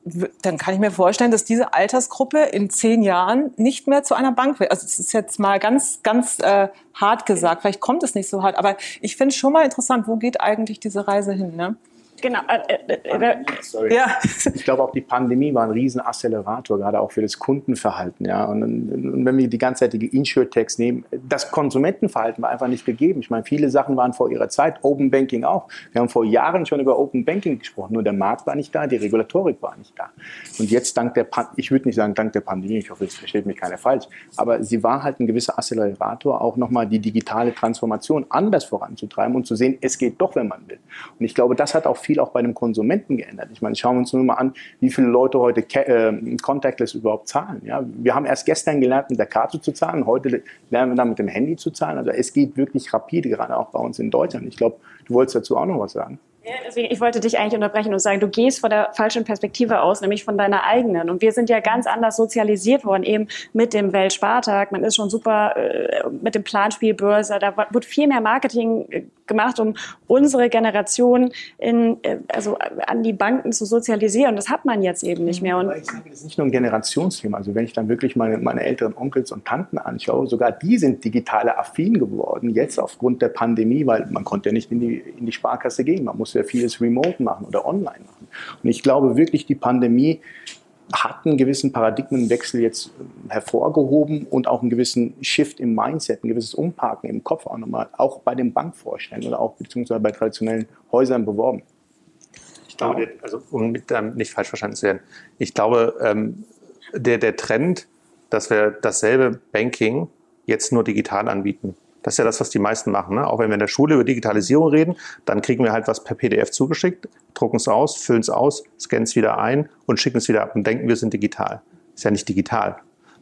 dann kann ich mir vorstellen, dass diese Altersgruppe in zehn Jahren nicht mehr zu einer Bank wird. Also das ist jetzt mal ganz, ganz äh, hart gesagt. Vielleicht kommt es nicht so hart, aber ich finde es schon mal interessant, wo geht eigentlich diese Reise hin? Ne? Genau. Äh, äh, äh, Sorry. Ja. Ich glaube auch die Pandemie war ein riesen Accelerator, gerade auch für das Kundenverhalten. Ja. Und, und wenn wir die ganzseitige Insure-Tags nehmen, das Konsumentenverhalten war einfach nicht gegeben. Ich meine, viele Sachen waren vor ihrer Zeit, Open Banking auch. Wir haben vor Jahren schon über Open Banking gesprochen, nur der Markt war nicht da, die Regulatorik war nicht da. Und jetzt dank der, Pan ich würde nicht sagen dank der Pandemie, ich hoffe, es versteht mich keiner falsch, aber sie war halt ein gewisser Accelerator, auch nochmal die digitale Transformation anders voranzutreiben und zu sehen, es geht doch, wenn man will. Und ich glaube, das hat auch viel viel auch bei dem Konsumenten geändert. Ich meine, schauen wir uns nur mal an, wie viele Leute heute äh, Contactless überhaupt zahlen. Ja? Wir haben erst gestern gelernt, mit der Karte zu zahlen, heute lernen wir dann mit dem Handy zu zahlen. Also es geht wirklich rapide, gerade auch bei uns in Deutschland. Ich glaube, du wolltest dazu auch noch was sagen. Ja, deswegen, ich wollte dich eigentlich unterbrechen und sagen, du gehst von der falschen Perspektive aus, nämlich von deiner eigenen. Und wir sind ja ganz anders sozialisiert worden, eben mit dem Weltspartag. Man ist schon super äh, mit dem Planspielbörse. Da wird viel mehr Marketing äh, gemacht, um unsere Generation in, äh, also an die Banken zu sozialisieren. Und das hat man jetzt eben nicht mehr. Und ich sage, das ist nicht nur ein Generationsthema. Also wenn ich dann wirklich meine, meine älteren Onkels und Tanten anschaue, sogar die sind digitale affin geworden, jetzt aufgrund der Pandemie, weil man konnte ja nicht in die, in die Sparkasse gehen. Man muss ja vieles remote machen oder online machen. Und ich glaube wirklich, die Pandemie hat einen gewissen Paradigmenwechsel jetzt hervorgehoben und auch einen gewissen Shift im Mindset, ein gewisses Umparken im Kopf auch nochmal, auch bei den Bankvorständen oder auch beziehungsweise bei traditionellen Häusern beworben. Ich glaube, also um nicht falsch verstanden zu werden, ich glaube, ähm, der, der Trend, dass wir dasselbe Banking jetzt nur digital anbieten, Das ist ja das, was die meisten machen. Ne? Auch wenn wir in der Schule über Digitalisierung reden, dann kriegen wir halt was per PDF zugeschickt, drucken es aus, füllen es aus, scannen es wieder ein und schicken es wieder ab und denken, wir sind digital. Ist ja nicht digital.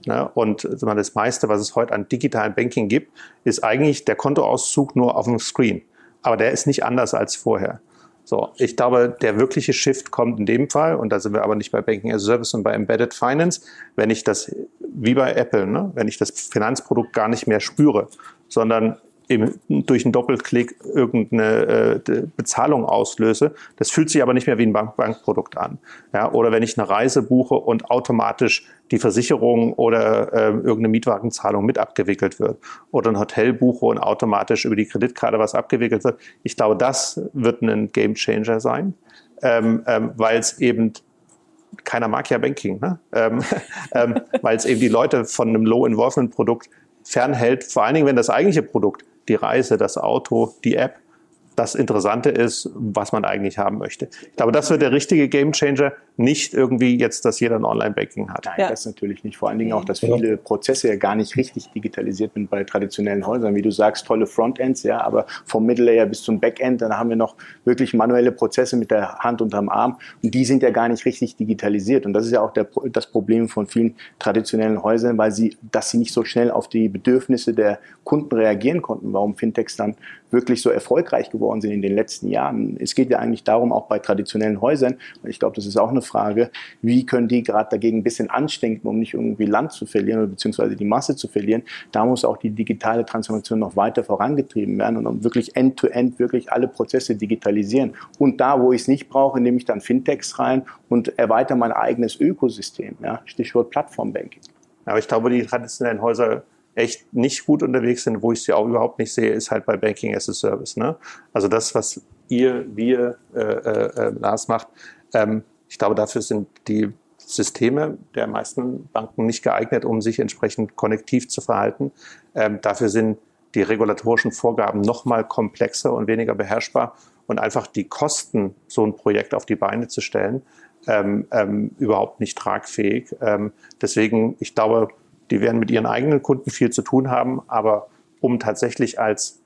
Ne? Und das meiste, was es heute an digitalen Banking gibt, ist eigentlich der Kontoauszug nur auf dem Screen. Aber der ist nicht anders als vorher. So, ich glaube, der wirkliche Shift kommt in dem Fall, und da sind wir aber nicht bei Banking as a Service und bei Embedded Finance, wenn ich das, wie bei Apple, ne, wenn ich das Finanzprodukt gar nicht mehr spüre, sondern eben durch einen Doppelklick irgendeine äh, Bezahlung auslöse. Das fühlt sich aber nicht mehr wie ein Bank Bankprodukt an. Ja, oder wenn ich eine Reise buche und automatisch die Versicherung oder äh, irgendeine Mietwagenzahlung mit abgewickelt wird. Oder ein Hotel buche und automatisch über die Kreditkarte was abgewickelt wird. Ich glaube, das wird ein Game Changer sein, ähm, ähm, weil es eben keiner mag ja Banking, ne? ähm, ähm, weil es eben die Leute von einem Low-Involvement-Produkt fernhält, vor allen Dingen, wenn das eigentliche Produkt die Reise, das Auto, die App das Interessante ist, was man eigentlich haben möchte. Ich glaube, das wird der richtige Gamechanger, nicht irgendwie jetzt, dass jeder ein Online-Banking hat. Nein, ja. das natürlich nicht. Vor allen Dingen auch, dass viele Prozesse ja gar nicht richtig digitalisiert sind bei traditionellen Häusern. Wie du sagst, tolle Frontends, ja, aber vom Mittellayer bis zum Backend, dann haben wir noch wirklich manuelle Prozesse mit der Hand unterm Arm und die sind ja gar nicht richtig digitalisiert. Und das ist ja auch der, das Problem von vielen traditionellen Häusern, weil sie, dass sie nicht so schnell auf die Bedürfnisse der Kunden reagieren konnten, warum Fintechs dann wirklich so erfolgreich geworden sind in den letzten Jahren. Es geht ja eigentlich darum, auch bei traditionellen Häusern, ich glaube, das ist auch eine Frage, wie können die gerade dagegen ein bisschen anstinken, um nicht irgendwie Land zu verlieren oder beziehungsweise die Masse zu verlieren. Da muss auch die digitale Transformation noch weiter vorangetrieben werden und wirklich end-to-end -end wirklich alle Prozesse digitalisieren. Und da, wo ich es nicht brauche, nehme ich dann Fintechs rein und erweitere mein eigenes Ökosystem. Ja? Stichwort Plattformbanking. Aber ich glaube, die traditionellen Häuser echt nicht gut unterwegs sind, wo ich sie auch überhaupt nicht sehe, ist halt bei Banking as a Service. Ne? Also das, was ihr, wir, äh, äh, äh, Lars macht, ähm, ich glaube, dafür sind die Systeme der meisten Banken nicht geeignet, um sich entsprechend konnektiv zu verhalten. Ähm, dafür sind die regulatorischen Vorgaben noch mal komplexer und weniger beherrschbar und einfach die Kosten, so ein Projekt auf die Beine zu stellen, ähm, ähm, überhaupt nicht tragfähig. Ähm, deswegen, ich glaube, die werden mit ihren eigenen Kunden viel zu tun haben, aber um tatsächlich als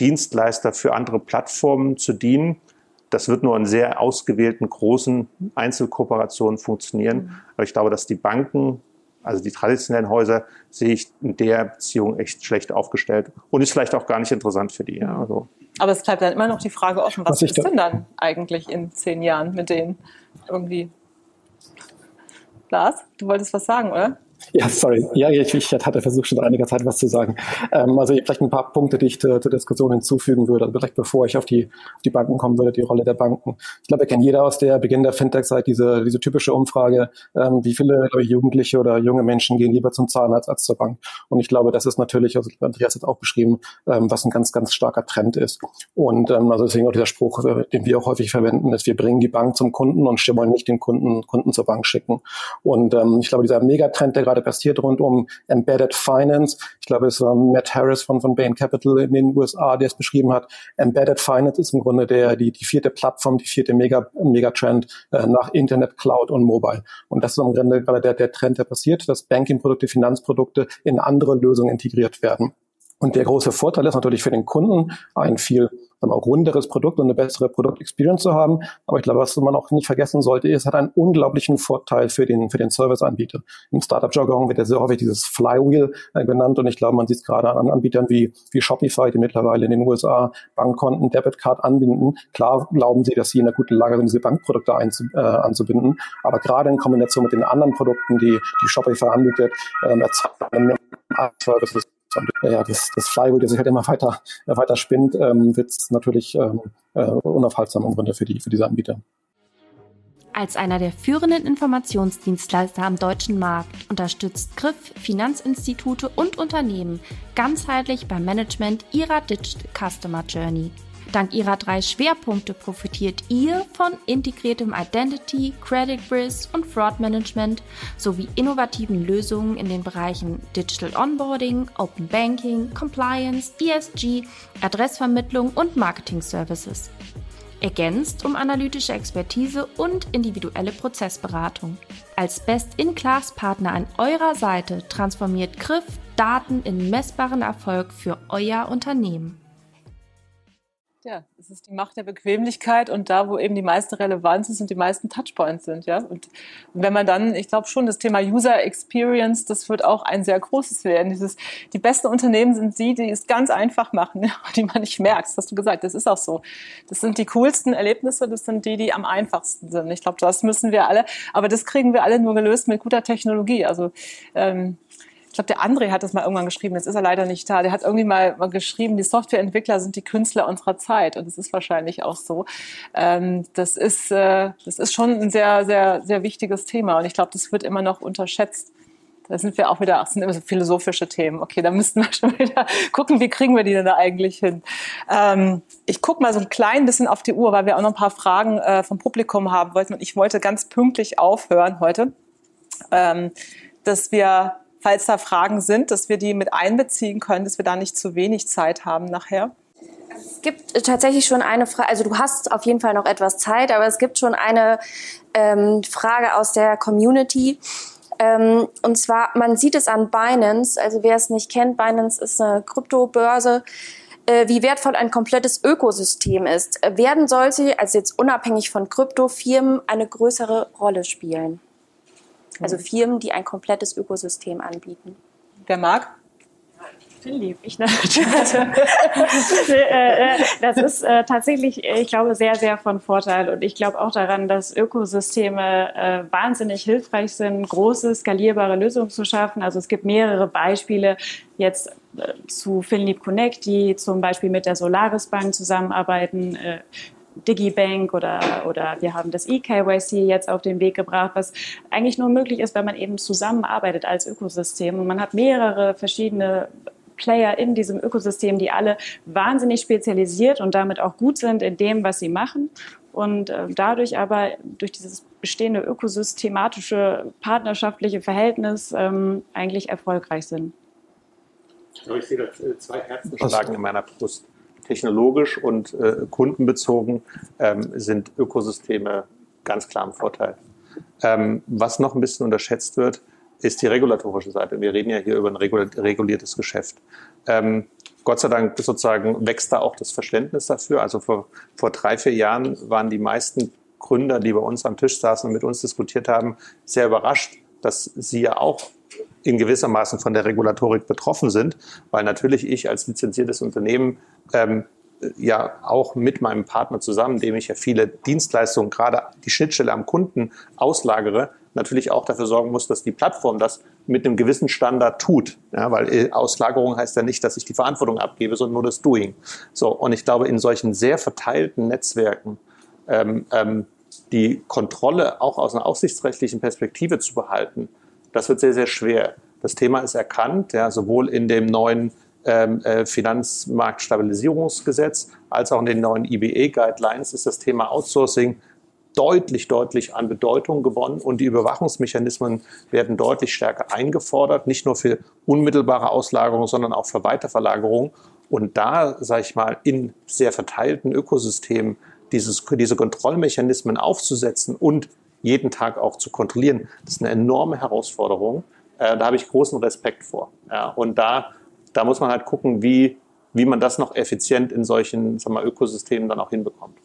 Dienstleister für andere Plattformen zu dienen, das wird nur in sehr ausgewählten großen Einzelkooperationen funktionieren. Mhm. Aber ich glaube, dass die Banken, also die traditionellen Häuser, sehe ich in der Beziehung echt schlecht aufgestellt und ist vielleicht auch gar nicht interessant für die. Ja, also. Aber es bleibt dann immer noch die Frage offen, was, was ist denn dann eigentlich in zehn Jahren mit denen irgendwie? Lars, du wolltest was sagen, oder? Ja, sorry. Ja, ich, ich hatte versucht, schon einiger Zeit was zu sagen. Ähm, also vielleicht ein paar Punkte, die ich zur, Diskussion hinzufügen würde, also vielleicht bevor ich auf die, auf die Banken kommen würde, die Rolle der Banken. Ich glaube, wir kennen jeder aus der Beginn der Fintech-Zeit diese, diese typische Umfrage, ähm, wie viele ich, Jugendliche oder junge Menschen gehen lieber zum Zahnarzt als zur Bank. Und ich glaube, das ist natürlich, also Andreas hat auch beschrieben, ähm, was ein ganz, ganz starker Trend ist. Und ähm, also deswegen auch dieser Spruch, äh, den wir auch häufig verwenden, ist, wir bringen die Bank zum Kunden und wollen nicht den Kunden, Kunden zur Bank schicken. Und ähm, ich glaube, dieser Megatrend, der gerade passiert rund um Embedded Finance. Ich glaube, es war Matt Harris von, von Bain Capital in den USA, der es beschrieben hat. Embedded Finance ist im Grunde der, die, die vierte Plattform, die vierte Mega, Megatrend äh, nach Internet, Cloud und Mobile. Und das ist im Grunde gerade der, der Trend, der passiert, dass Banking-Produkte, Finanzprodukte in andere Lösungen integriert werden. Und der große Vorteil ist natürlich für den Kunden ein viel wir, runderes Produkt und eine bessere Produktexperience zu haben. Aber ich glaube, was man auch nicht vergessen sollte, ist, hat einen unglaublichen Vorteil für den, für den Serviceanbieter. Im Startup-Jargon wird ja sehr häufig dieses Flywheel äh, genannt und ich glaube, man sieht es gerade an Anbietern wie, wie Shopify, die mittlerweile in den USA Bankkonten, Debitcard anbinden. Klar glauben sie, dass sie in einer guten Lage sind, diese Bankprodukte einzu, äh, anzubinden. Aber gerade in Kombination mit den anderen Produkten, die, die Shopify anbietet, ähm, erzeugen Services und ja, das, das Flywheel, das sich halt immer weiter, weiter spinnt, ähm, wird natürlich ähm, äh, unaufhaltsam im Grunde für, die, für diese Anbieter. Als einer der führenden Informationsdienstleister am deutschen Markt unterstützt Griff Finanzinstitute und Unternehmen ganzheitlich beim Management ihrer Digital Customer Journey. Dank ihrer drei Schwerpunkte profitiert ihr von integriertem Identity, Credit Risk und Fraud Management sowie innovativen Lösungen in den Bereichen Digital Onboarding, Open Banking, Compliance, ESG, Adressvermittlung und Marketing Services. Ergänzt um analytische Expertise und individuelle Prozessberatung. Als Best-in-Class-Partner an eurer Seite transformiert Griff Daten in messbaren Erfolg für euer Unternehmen. Ja, es ist die Macht der Bequemlichkeit und da, wo eben die meiste Relevanz ist und die meisten Touchpoints sind, ja. Und wenn man dann, ich glaube schon, das Thema User Experience, das wird auch ein sehr großes werden. Dieses, die besten Unternehmen sind die, die es ganz einfach machen, die man nicht merkt. Das hast du gesagt, das ist auch so. Das sind die coolsten Erlebnisse, das sind die, die am einfachsten sind. Ich glaube, das müssen wir alle, aber das kriegen wir alle nur gelöst mit guter Technologie. Also ähm, glaube, der André hat das mal irgendwann geschrieben, jetzt ist er leider nicht da. Der hat irgendwie mal, geschrieben, die Softwareentwickler sind die Künstler unserer Zeit. Und das ist wahrscheinlich auch so. Ähm, das, ist, äh, das ist schon ein sehr, sehr, sehr wichtiges Thema. Und ich glaube, das wird immer noch unterschätzt. Da sind wir auch wieder, ach, sind immer so philosophische Themen. Okay, da müssten wir schon wieder gucken, wie kriegen wir die denn da eigentlich hin? Ähm, ich gucke mal so ein klein bisschen auf die Uhr, weil wir auch noch ein paar Fragen äh, vom Publikum haben wollten. Und ich wollte ganz pünktlich aufhören heute, ähm, dass wir falls da Fragen sind, dass wir die mit einbeziehen können, dass wir da nicht zu wenig Zeit haben nachher. Es gibt tatsächlich schon eine Frage, also du hast auf jeden Fall noch etwas Zeit, aber es gibt schon eine ähm, Frage aus der Community. Ähm, und zwar, man sieht es an Binance, also wer es nicht kennt, Binance ist eine Kryptobörse, äh, wie wertvoll ein komplettes Ökosystem ist. Werden solche, also jetzt unabhängig von Kryptofirmen, eine größere Rolle spielen? Also mhm. Firmen, die ein komplettes Ökosystem anbieten. Wer mag? Philipp, ich äh, äh, Das ist äh, tatsächlich, ich glaube, sehr, sehr von Vorteil. Und ich glaube auch daran, dass Ökosysteme wahnsinnig hilfreich sind, große, skalierbare Lösungen zu schaffen. Also es gibt mehrere Beispiele jetzt zu Philipp Connect, die zum Beispiel mit der Solaris Bank zusammenarbeiten. Äh, Digibank oder, oder wir haben das eKYC jetzt auf den Weg gebracht, was eigentlich nur möglich ist, wenn man eben zusammenarbeitet als Ökosystem. Und man hat mehrere verschiedene Player in diesem Ökosystem, die alle wahnsinnig spezialisiert und damit auch gut sind in dem, was sie machen und äh, dadurch aber durch dieses bestehende ökosystematische partnerschaftliche Verhältnis ähm, eigentlich erfolgreich sind. Ich sehe da zwei Herzen schlagen in meiner Brust technologisch und äh, kundenbezogen ähm, sind Ökosysteme ganz klar im Vorteil. Ähm, was noch ein bisschen unterschätzt wird, ist die regulatorische Seite. Wir reden ja hier über ein reguliertes Geschäft. Ähm, Gott sei Dank sozusagen wächst da auch das Verständnis dafür. Also vor, vor drei, vier Jahren waren die meisten Gründer, die bei uns am Tisch saßen und mit uns diskutiert haben, sehr überrascht, dass sie ja auch in gewissermaßen von der Regulatorik betroffen sind, weil natürlich ich als lizenziertes Unternehmen ähm, ja auch mit meinem Partner zusammen, dem ich ja viele Dienstleistungen, gerade die Schnittstelle am Kunden auslagere, natürlich auch dafür sorgen muss, dass die Plattform das mit einem gewissen Standard tut. Ja, weil äh, Auslagerung heißt ja nicht, dass ich die Verantwortung abgebe, sondern nur das Doing. So, und ich glaube, in solchen sehr verteilten Netzwerken ähm, ähm, die Kontrolle auch aus einer aufsichtsrechtlichen Perspektive zu behalten, das wird sehr, sehr schwer. Das Thema ist erkannt, ja, sowohl in dem neuen ähm, äh, Finanzmarktstabilisierungsgesetz als auch in den neuen IBE-Guidelines ist das Thema Outsourcing deutlich, deutlich an Bedeutung gewonnen und die Überwachungsmechanismen werden deutlich stärker eingefordert, nicht nur für unmittelbare Auslagerung, sondern auch für Weiterverlagerung. Und da, sage ich mal, in sehr verteilten Ökosystemen dieses, diese Kontrollmechanismen aufzusetzen und jeden Tag auch zu kontrollieren, das ist eine enorme Herausforderung. Äh, da habe ich großen Respekt vor. Ja, und da, da muss man halt gucken, wie, wie man das noch effizient in solchen sagen wir, Ökosystemen dann auch hinbekommt.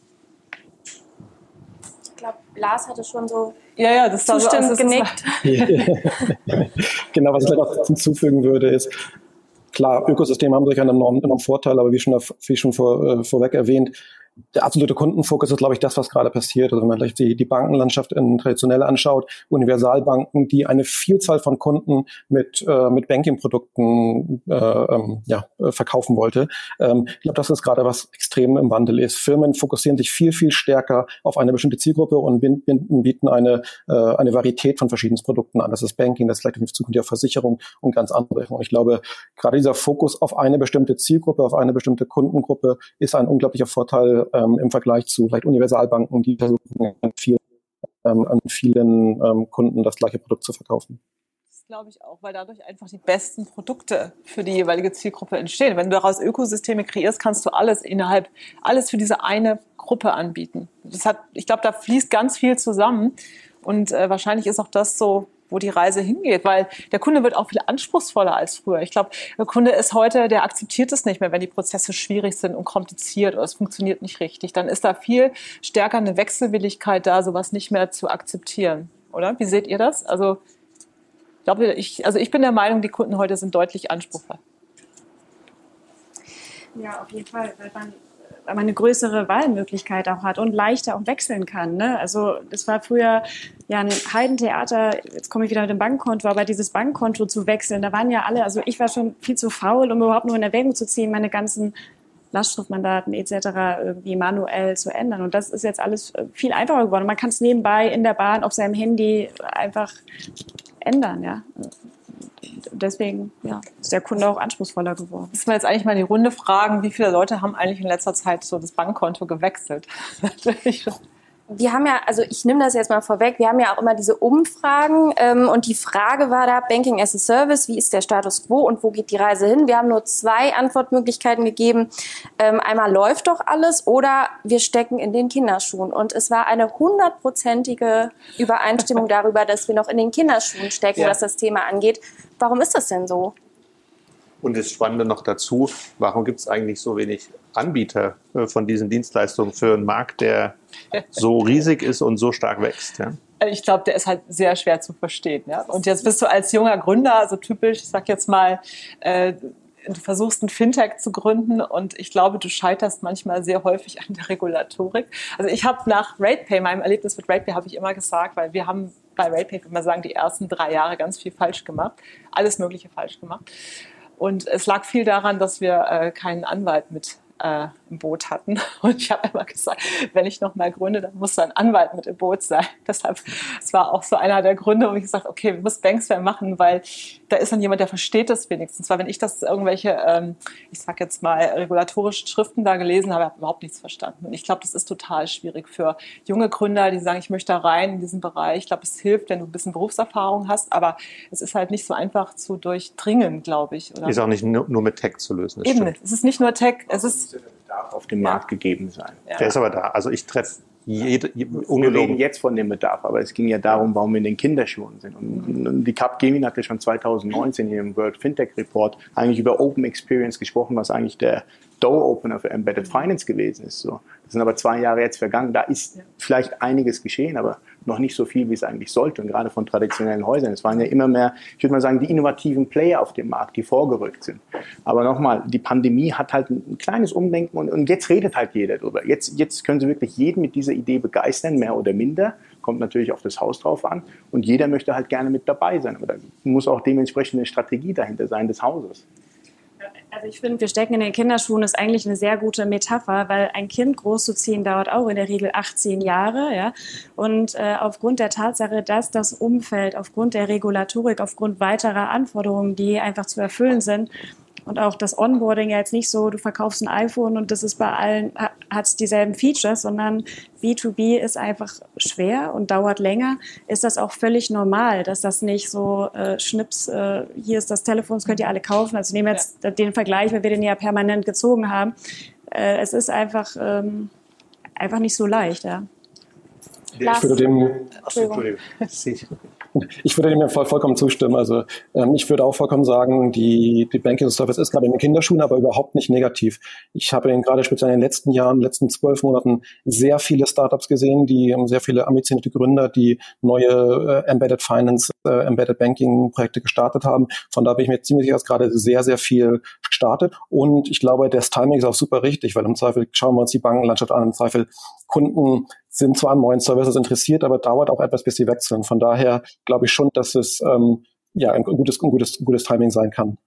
Ich glaube, Lars hatte schon so ja, ja, das zustimmend so, genickt. genau, was ich noch hinzufügen würde, ist, klar, Ökosysteme haben durchaus einen enormen, Vorteil, aber wie schon, wie schon vor, äh, vorweg erwähnt, der absolute Kundenfokus ist, glaube ich, das, was gerade passiert. Also wenn man vielleicht die, die Bankenlandschaft in traditionell anschaut, Universalbanken, die eine Vielzahl von Kunden mit, äh, mit Banking-Produkten äh, ähm, ja, äh, verkaufen wollte. Ähm, ich glaube, das ist gerade was extrem im Wandel ist. Firmen fokussieren sich viel, viel stärker auf eine bestimmte Zielgruppe und bieten eine, äh, eine Varietät von verschiedenen Produkten an. Das ist Banking, das ist vielleicht in Zukunft ja Versicherung und ganz andere. Und ich glaube, gerade dieser Fokus auf eine bestimmte Zielgruppe, auf eine bestimmte Kundengruppe ist ein unglaublicher Vorteil ähm, im Vergleich zu vielleicht Universalbanken, die versuchen an, viel, ähm, an vielen ähm, Kunden das gleiche Produkt zu verkaufen. Das glaube ich auch, weil dadurch einfach die besten Produkte für die jeweilige Zielgruppe entstehen. Wenn du daraus Ökosysteme kreierst, kannst du alles innerhalb, alles für diese eine Gruppe anbieten. Das hat, ich glaube, da fließt ganz viel zusammen. Und äh, wahrscheinlich ist auch das so wo die Reise hingeht, weil der Kunde wird auch viel anspruchsvoller als früher. Ich glaube, der Kunde ist heute, der akzeptiert es nicht mehr, wenn die Prozesse schwierig sind und kompliziert oder es funktioniert nicht richtig. Dann ist da viel stärker eine Wechselwilligkeit da, sowas nicht mehr zu akzeptieren, oder? Wie seht ihr das? Also, ich glaube, ich, also ich bin der Meinung, die Kunden heute sind deutlich anspruchsvoller. Ja, auf jeden Fall, weil man man eine größere Wahlmöglichkeit auch hat und leichter auch wechseln kann. Ne? Also das war früher ja ein Heidentheater, jetzt komme ich wieder mit dem Bankkonto, aber dieses Bankkonto zu wechseln, da waren ja alle, also ich war schon viel zu faul, um überhaupt nur in Erwägung zu ziehen, meine ganzen Lastschriftmandaten etc. irgendwie manuell zu ändern. Und das ist jetzt alles viel einfacher geworden. Man kann es nebenbei in der Bahn auf seinem Handy einfach ändern, ja deswegen ja, ist der Kunde auch anspruchsvoller geworden. Müssen wir jetzt eigentlich mal die Runde fragen, wie viele Leute haben eigentlich in letzter Zeit so das Bankkonto gewechselt? wir haben ja, also ich nehme das jetzt mal vorweg, wir haben ja auch immer diese Umfragen ähm, und die Frage war da, Banking as a Service, wie ist der Status quo und wo geht die Reise hin? Wir haben nur zwei Antwortmöglichkeiten gegeben. Ähm, einmal läuft doch alles oder wir stecken in den Kinderschuhen. Und es war eine hundertprozentige Übereinstimmung darüber, dass wir noch in den Kinderschuhen stecken, ja. was das Thema angeht. Warum ist das denn so? Und das Spannende noch dazu, warum gibt es eigentlich so wenig Anbieter äh, von diesen Dienstleistungen für einen Markt, der so riesig ist und so stark wächst? Ja? Ich glaube, der ist halt sehr schwer zu verstehen. Ja? Und jetzt bist du als junger Gründer, so typisch, ich sag jetzt mal, äh, du versuchst ein Fintech zu gründen und ich glaube, du scheiterst manchmal sehr häufig an der Regulatorik. Also ich habe nach RatePay, meinem Erlebnis mit RatePay, habe ich immer gesagt, weil wir haben bei RatePay, würde man sagen, die ersten drei Jahre ganz viel falsch gemacht, alles Mögliche falsch gemacht. Und es lag viel daran, dass wir äh, keinen Anwalt mit äh, im Boot hatten. Und ich habe immer gesagt, wenn ich noch mal gründe, dann muss so ein Anwalt mit im Boot sein. Deshalb, es war auch so einer der Gründe, wo ich gesagt okay, wir müssen Banksware machen, weil da ist dann jemand, der versteht das wenigstens. Weil wenn ich das irgendwelche, ähm, ich sag jetzt mal, regulatorischen Schriften da gelesen habe, habe ich überhaupt nichts verstanden. Und ich glaube, das ist total schwierig für junge Gründer, die sagen, ich möchte da rein in diesen Bereich. Ich glaube, es hilft, wenn du ein bisschen Berufserfahrung hast, aber es ist halt nicht so einfach zu durchdringen, glaube ich. Oder? Ist auch nicht nur mit Tech zu lösen. Eben, stimmt. es ist nicht nur Tech, es ist auf dem Markt gegeben sein. Ja. Der ist aber da. Also ich treffe jede, wir reden jetzt von dem Bedarf, aber es ging ja darum, warum wir in den Kinderschuhen sind. Und die Capgemini hatte schon 2019 hier im World Fintech Report eigentlich über Open Experience gesprochen, was eigentlich der Door Opener für Embedded Finance gewesen ist. So. Das sind aber zwei Jahre jetzt vergangen. Da ist vielleicht einiges geschehen, aber noch nicht so viel, wie es eigentlich sollte. Und gerade von traditionellen Häusern. Es waren ja immer mehr, ich würde mal sagen, die innovativen Player auf dem Markt, die vorgerückt sind. Aber nochmal, die Pandemie hat halt ein kleines Umdenken und, und jetzt redet halt jeder drüber. Jetzt, jetzt können sie wirklich jeden mit dieser Idee begeistern, mehr oder minder. Kommt natürlich auf das Haus drauf an. Und jeder möchte halt gerne mit dabei sein. Aber da muss auch dementsprechend eine Strategie dahinter sein des Hauses. Also ich finde, wir stecken in den Kinderschuhen ist eigentlich eine sehr gute Metapher, weil ein Kind großzuziehen dauert auch in der Regel 18 Jahre. Ja? Und äh, aufgrund der Tatsache, dass das Umfeld, aufgrund der Regulatorik, aufgrund weiterer Anforderungen, die einfach zu erfüllen sind, und auch das Onboarding ja jetzt nicht so, du verkaufst ein iPhone und das ist bei allen, hat dieselben Features, sondern B2B ist einfach schwer und dauert länger, ist das auch völlig normal, dass das nicht so äh, Schnips, äh, hier ist das Telefon, das könnt ihr alle kaufen. Also ich nehme jetzt ja. den Vergleich, weil wir den ja permanent gezogen haben. Äh, es ist einfach, ähm, einfach nicht so leicht, ja. Ich würde dem, Entschuldigung. Ich würde dem voll, vollkommen zustimmen. Also ähm, ich würde auch vollkommen sagen, die, die Banking Service ist gerade in den Kinderschuhen, aber überhaupt nicht negativ. Ich habe gerade speziell in den letzten Jahren, letzten zwölf Monaten sehr viele Startups gesehen, die ähm, sehr viele ambitionierte Gründer, die neue äh, Embedded Finance, äh, Embedded Banking Projekte gestartet haben. Von da bin ich mir ziemlich sicher, dass gerade sehr, sehr viel startet. Und ich glaube, das Timing ist auch super richtig, weil im Zweifel schauen wir uns die Bankenlandschaft an, im Zweifel Kunden sind zwar an neuen Services interessiert, aber dauert auch etwas, bis sie wechseln. Von daher glaube ich schon, dass es ähm, ja ein gutes, ein gutes, ein gutes Timing sein kann.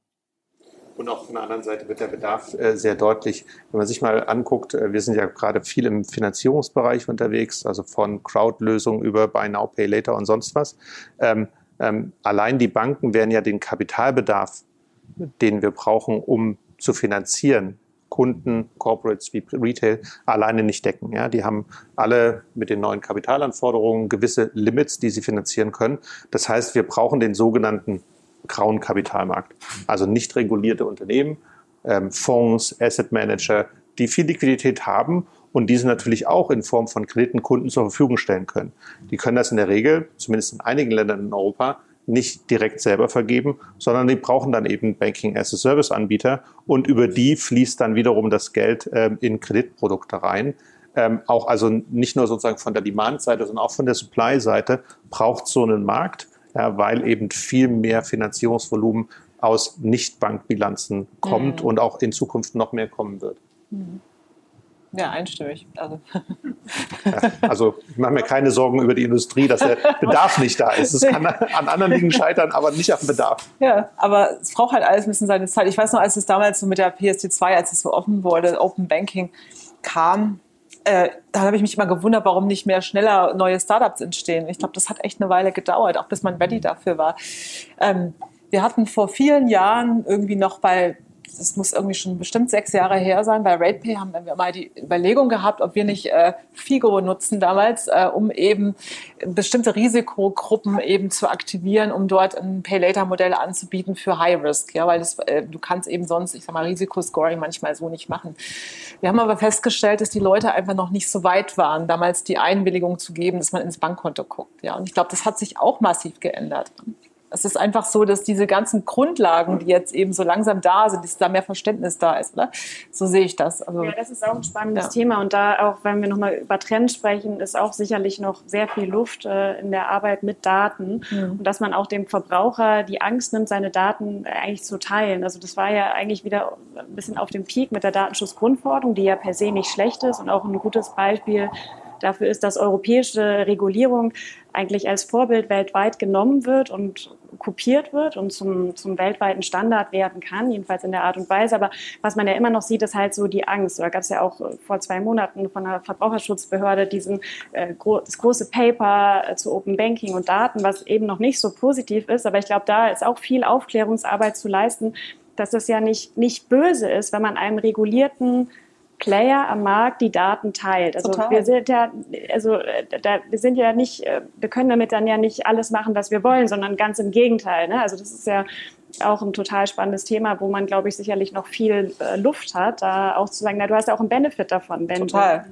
Und auch von der anderen Seite wird der Bedarf äh, sehr deutlich. Wenn man sich mal anguckt, äh, wir sind ja gerade viel im Finanzierungsbereich unterwegs, also von Crowd-Lösungen über Buy Now, Pay Later und sonst was. Ähm, ähm, allein die Banken werden ja den Kapitalbedarf, den wir brauchen, um zu finanzieren, Kunden, Corporates wie Retail alleine nicht decken. Ja, die haben alle mit den neuen Kapitalanforderungen gewisse Limits, die sie finanzieren können. Das heißt, wir brauchen den sogenannten grauen Kapitalmarkt. Also nicht regulierte Unternehmen, ähm, Fonds, Asset Manager, die viel Liquidität haben und diese natürlich auch in Form von Krediten Kunden zur Verfügung stellen können. Die können das in der Regel, zumindest in einigen Ländern in Europa, nicht direkt selber vergeben, sondern die brauchen dann eben Banking as a Service Anbieter und über die fließt dann wiederum das Geld ähm, in Kreditprodukte rein. Ähm, auch also nicht nur sozusagen von der Demand-Seite, sondern auch von der Supply-Seite braucht so einen Markt, ja, weil eben viel mehr Finanzierungsvolumen aus Nicht-Bankbilanzen kommt mhm. und auch in Zukunft noch mehr kommen wird. Mhm. Ja, einstimmig. Also. Ja, also ich mache mir keine Sorgen über die Industrie, dass der Bedarf nicht da ist. Es kann an anderen Dingen scheitern, aber nicht am Bedarf. Ja, aber es braucht halt alles ein bisschen seine Zeit. Ich weiß noch, als es damals so mit der PSD2, als es so offen wurde, Open Banking kam, äh, da habe ich mich immer gewundert, warum nicht mehr schneller neue Startups entstehen. Ich glaube, das hat echt eine Weile gedauert, auch bis man ready dafür war. Ähm, wir hatten vor vielen Jahren irgendwie noch bei das muss irgendwie schon bestimmt sechs Jahre her sein. Bei RatePay haben wir mal die Überlegung gehabt, ob wir nicht äh, Figo nutzen damals, äh, um eben bestimmte Risikogruppen eben zu aktivieren, um dort ein Pay-Later-Modell anzubieten für High-Risk. Ja, weil das, äh, du kannst eben sonst, ich sag mal, Risikoscoring manchmal so nicht machen. Wir haben aber festgestellt, dass die Leute einfach noch nicht so weit waren, damals die Einwilligung zu geben, dass man ins Bankkonto guckt. Ja, und ich glaube, das hat sich auch massiv geändert es ist einfach so, dass diese ganzen Grundlagen, die jetzt eben so langsam da sind, dass da mehr Verständnis da ist, oder? So sehe ich das. Also, ja, das ist auch ein spannendes ja. Thema und da auch, wenn wir nochmal über Trends sprechen, ist auch sicherlich noch sehr viel Luft äh, in der Arbeit mit Daten mhm. und dass man auch dem Verbraucher die Angst nimmt, seine Daten äh, eigentlich zu teilen. Also das war ja eigentlich wieder ein bisschen auf dem Peak mit der Datenschutzgrundverordnung, die ja per se nicht schlecht ist und auch ein gutes Beispiel dafür ist, dass europäische Regulierung eigentlich als Vorbild weltweit genommen wird und kopiert wird und zum, zum weltweiten Standard werden kann, jedenfalls in der Art und Weise. Aber was man ja immer noch sieht, ist halt so die Angst. Da gab es ja auch äh, vor zwei Monaten von der Verbraucherschutzbehörde diesen, äh, gro das große Paper äh, zu Open Banking und Daten, was eben noch nicht so positiv ist. Aber ich glaube, da ist auch viel Aufklärungsarbeit zu leisten, dass das ja nicht, nicht böse ist, wenn man einem regulierten Player am Markt die Daten teilt. Also Total. wir sind ja, also äh, da, wir sind ja nicht, äh, wir können damit dann ja nicht alles machen, was wir wollen, sondern ganz im Gegenteil. Ne? Also das ist ja auch ein total spannendes Thema, wo man, glaube ich, sicherlich noch viel äh, Luft hat, da auch zu sagen, na, du hast ja auch einen Benefit davon. Wenn total.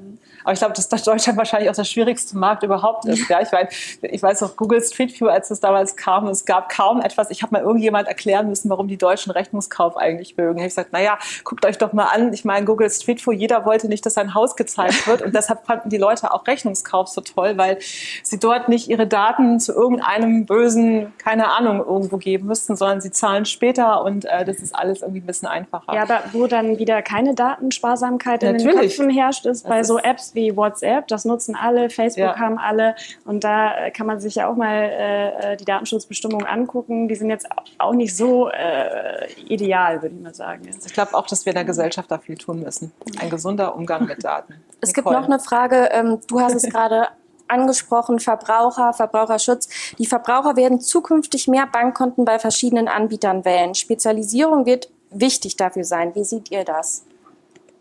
Aber ich glaube, dass Deutschland wahrscheinlich auch der schwierigste Markt überhaupt ist. Ja, ich, mein, ich weiß auch, Google Street View, als es damals kam, es gab kaum etwas. Ich habe mal irgendjemand erklären müssen, warum die Deutschen Rechnungskauf eigentlich mögen. Ich habe gesagt, naja, guckt euch doch mal an. Ich meine, Google Street View, jeder wollte nicht, dass sein Haus gezeigt wird. Und deshalb fanden die Leute auch Rechnungskauf so toll, weil sie dort nicht ihre Daten zu irgendeinem bösen, keine Ahnung, irgendwo geben müssten, sondern sie zahlen später und äh, das ist alles irgendwie ein bisschen einfacher. Ja, aber wo dann wieder keine Datensparsamkeit in Natürlich. den Köpfen herrscht, ist das bei ist so Apps wie WhatsApp, das nutzen alle, Facebook ja. haben alle und da kann man sich ja auch mal äh, die Datenschutzbestimmungen angucken. Die sind jetzt auch nicht so äh, ideal, würde ich mal sagen. Ich glaube auch, dass wir in der Gesellschaft da viel tun müssen. Ein gesunder Umgang mit Daten. Es Nicole. gibt noch eine Frage, ähm, du hast es gerade angesprochen, Verbraucher, Verbraucherschutz. Die Verbraucher werden zukünftig mehr Bankkonten bei verschiedenen Anbietern wählen. Spezialisierung wird wichtig dafür sein. Wie seht ihr das?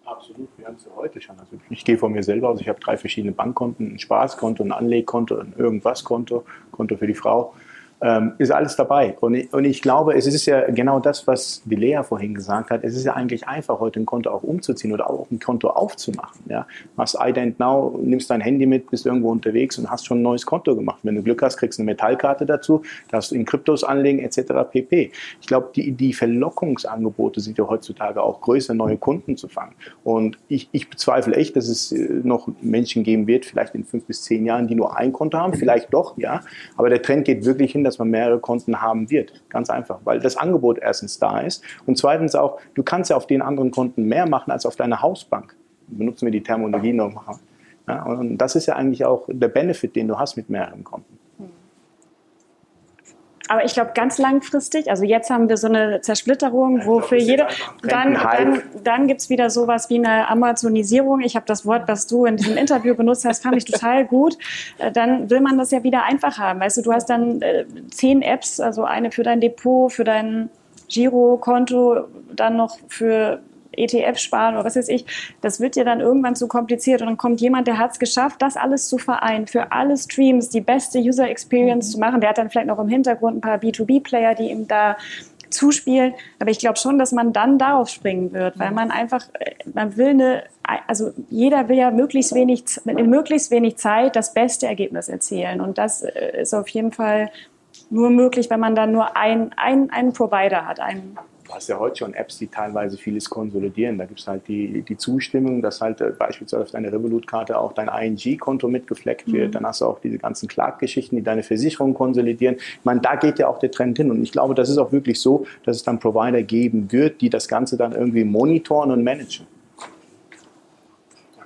Absolut, wir haben es ja heute schon. Also ich gehe von mir selber aus, ich habe drei verschiedene Bankkonten, ein Spaßkonto, ein Anlegkonto, ein Irgendwas-Konto, Konto für die Frau ähm, ist alles dabei. Und ich, und ich glaube, es ist ja genau das, was die Lea vorhin gesagt hat. Es ist ja eigentlich einfach, heute ein Konto auch umzuziehen oder auch ein Konto aufzumachen. Ja? Machst Ident Now, nimmst dein Handy mit, bist irgendwo unterwegs und hast schon ein neues Konto gemacht. Wenn du Glück hast, kriegst du eine Metallkarte dazu, darfst du in Kryptos anlegen etc. pp. Ich glaube, die, die Verlockungsangebote sind ja heutzutage auch größer, neue Kunden zu fangen. Und ich, ich bezweifle echt, dass es äh, noch Menschen geben wird, vielleicht in fünf bis zehn Jahren, die nur ein Konto haben, vielleicht doch, ja. Aber der Trend geht wirklich hin, dass dass man mehrere Konten haben wird. Ganz einfach, weil das Angebot erstens da ist und zweitens auch, du kannst ja auf den anderen Konten mehr machen als auf deiner Hausbank. Benutzen wir die Terminologie nochmal. Ja, und das ist ja eigentlich auch der Benefit, den du hast mit mehreren Konten. Aber ich glaube, ganz langfristig, also jetzt haben wir so eine Zersplitterung, wo für jede, dann, dann, dann gibt es wieder sowas wie eine Amazonisierung. Ich habe das Wort, was du in diesem Interview benutzt hast, fand ich total gut. Äh, dann will man das ja wieder einfach haben. Weißt du, du hast dann äh, zehn Apps, also eine für dein Depot, für dein Girokonto, dann noch für ETF sparen oder was weiß ich, das wird ja dann irgendwann zu kompliziert und dann kommt jemand, der hat es geschafft, das alles zu vereinen, für alle Streams die beste User Experience mhm. zu machen. Der hat dann vielleicht noch im Hintergrund ein paar B2B-Player, die ihm da zuspielen. Aber ich glaube schon, dass man dann darauf springen wird, weil mhm. man einfach, äh, man will eine, also jeder will ja möglichst wenig, in möglichst wenig Zeit das beste Ergebnis erzielen. Und das äh, ist auf jeden Fall nur möglich, wenn man dann nur ein, ein, einen Provider hat, einen hast ja heute schon Apps, die teilweise vieles konsolidieren. Da gibt es halt die, die Zustimmung, dass halt äh, beispielsweise auf deiner Revolut-Karte auch dein ING-Konto mitgefleckt wird. Mhm. Dann hast du auch diese ganzen Clark-Geschichten, die deine Versicherung konsolidieren. Ich meine, da geht ja auch der Trend hin. Und ich glaube, das ist auch wirklich so, dass es dann Provider geben wird, die das Ganze dann irgendwie monitoren und managen.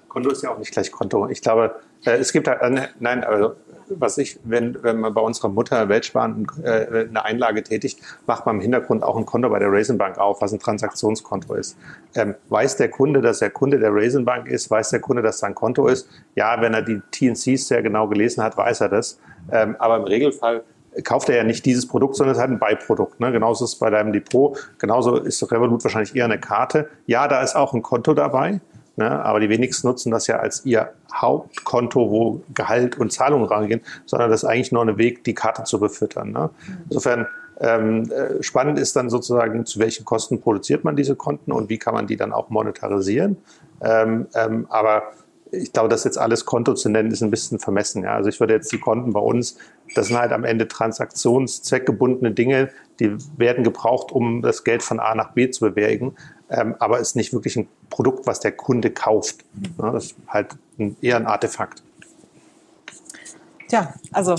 Konto ist ja auch nicht gleich Konto. Ich glaube, äh, es gibt halt, äh, nein, also was ich, wenn, wenn man bei unserer Mutter Weltsparen äh, eine Einlage tätigt, macht man im Hintergrund auch ein Konto bei der Raisin Bank auf, was ein Transaktionskonto ist. Ähm, weiß der Kunde, dass er Kunde der Raisin Bank ist? Weiß der Kunde, dass sein Konto ist? Ja, wenn er die TNCs sehr genau gelesen hat, weiß er das. Ähm, aber im Regelfall kauft er ja nicht dieses Produkt, sondern es halt ein Beiprodukt. Ne? Genauso ist es bei deinem Depot. Genauso ist Revolut wahrscheinlich eher eine Karte. Ja, da ist auch ein Konto dabei. Ne? Aber die wenigsten nutzen das ja als ihr Hauptkonto, wo Gehalt und Zahlungen reingehen, sondern das ist eigentlich nur ein Weg, die Karte zu befüttern. Ne? Insofern ähm, äh, spannend ist dann sozusagen, zu welchen Kosten produziert man diese Konten und wie kann man die dann auch monetarisieren. Ähm, ähm, aber ich glaube, das jetzt alles Konto zu nennen, ist ein bisschen vermessen. Ja? Also ich würde jetzt die Konten bei uns, das sind halt am Ende transaktionszweckgebundene Dinge, die werden gebraucht, um das Geld von A nach B zu bewegen ähm, aber ist nicht wirklich ein Produkt, was der Kunde kauft. Ja, das ist halt eher ein Artefakt. Tja, also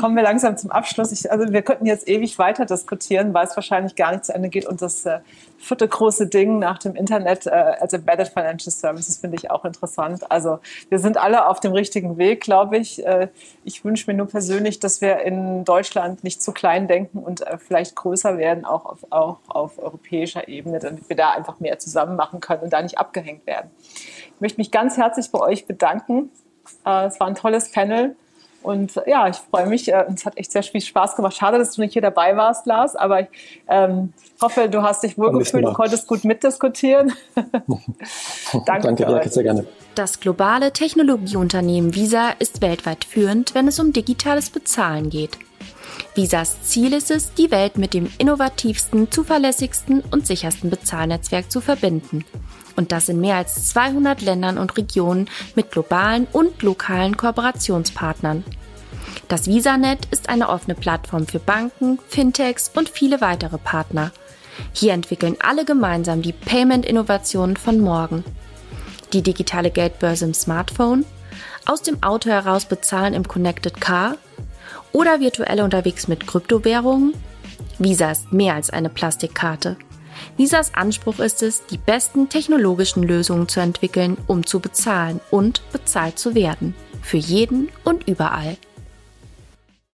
kommen wir langsam zum Abschluss. Ich, also wir könnten jetzt ewig weiter diskutieren, weil es wahrscheinlich gar nicht zu Ende geht. Und das äh, vierte große Ding nach dem Internet äh, als Embedded Financial Services finde ich auch interessant. Also wir sind alle auf dem richtigen Weg, glaube ich. Äh, ich wünsche mir nur persönlich, dass wir in Deutschland nicht zu klein denken und äh, vielleicht größer werden, auch auf, auch auf europäischer Ebene, damit wir da einfach mehr zusammen machen können und da nicht abgehängt werden. Ich möchte mich ganz herzlich bei euch bedanken. Äh, es war ein tolles Panel. Und ja, ich freue mich. Äh, es hat echt sehr viel Spaß gemacht. Schade, dass du nicht hier dabei warst, Lars, aber ich ähm, hoffe, du hast dich wohlgefühlt und konntest gut mitdiskutieren. Danke, Danke ja, sehr gerne. Das globale Technologieunternehmen Visa ist weltweit führend, wenn es um digitales Bezahlen geht. Visas Ziel ist es, die Welt mit dem innovativsten, zuverlässigsten und sichersten Bezahlnetzwerk zu verbinden und das in mehr als 200 Ländern und Regionen mit globalen und lokalen Kooperationspartnern. Das VisaNet ist eine offene Plattform für Banken, Fintechs und viele weitere Partner. Hier entwickeln alle gemeinsam die Payment-Innovationen von morgen. Die digitale Geldbörse im Smartphone, aus dem Auto heraus bezahlen im Connected Car oder virtuell unterwegs mit Kryptowährungen? Visa ist mehr als eine Plastikkarte. Visas Anspruch ist es, die besten technologischen Lösungen zu entwickeln, um zu bezahlen und bezahlt zu werden. Für jeden und überall.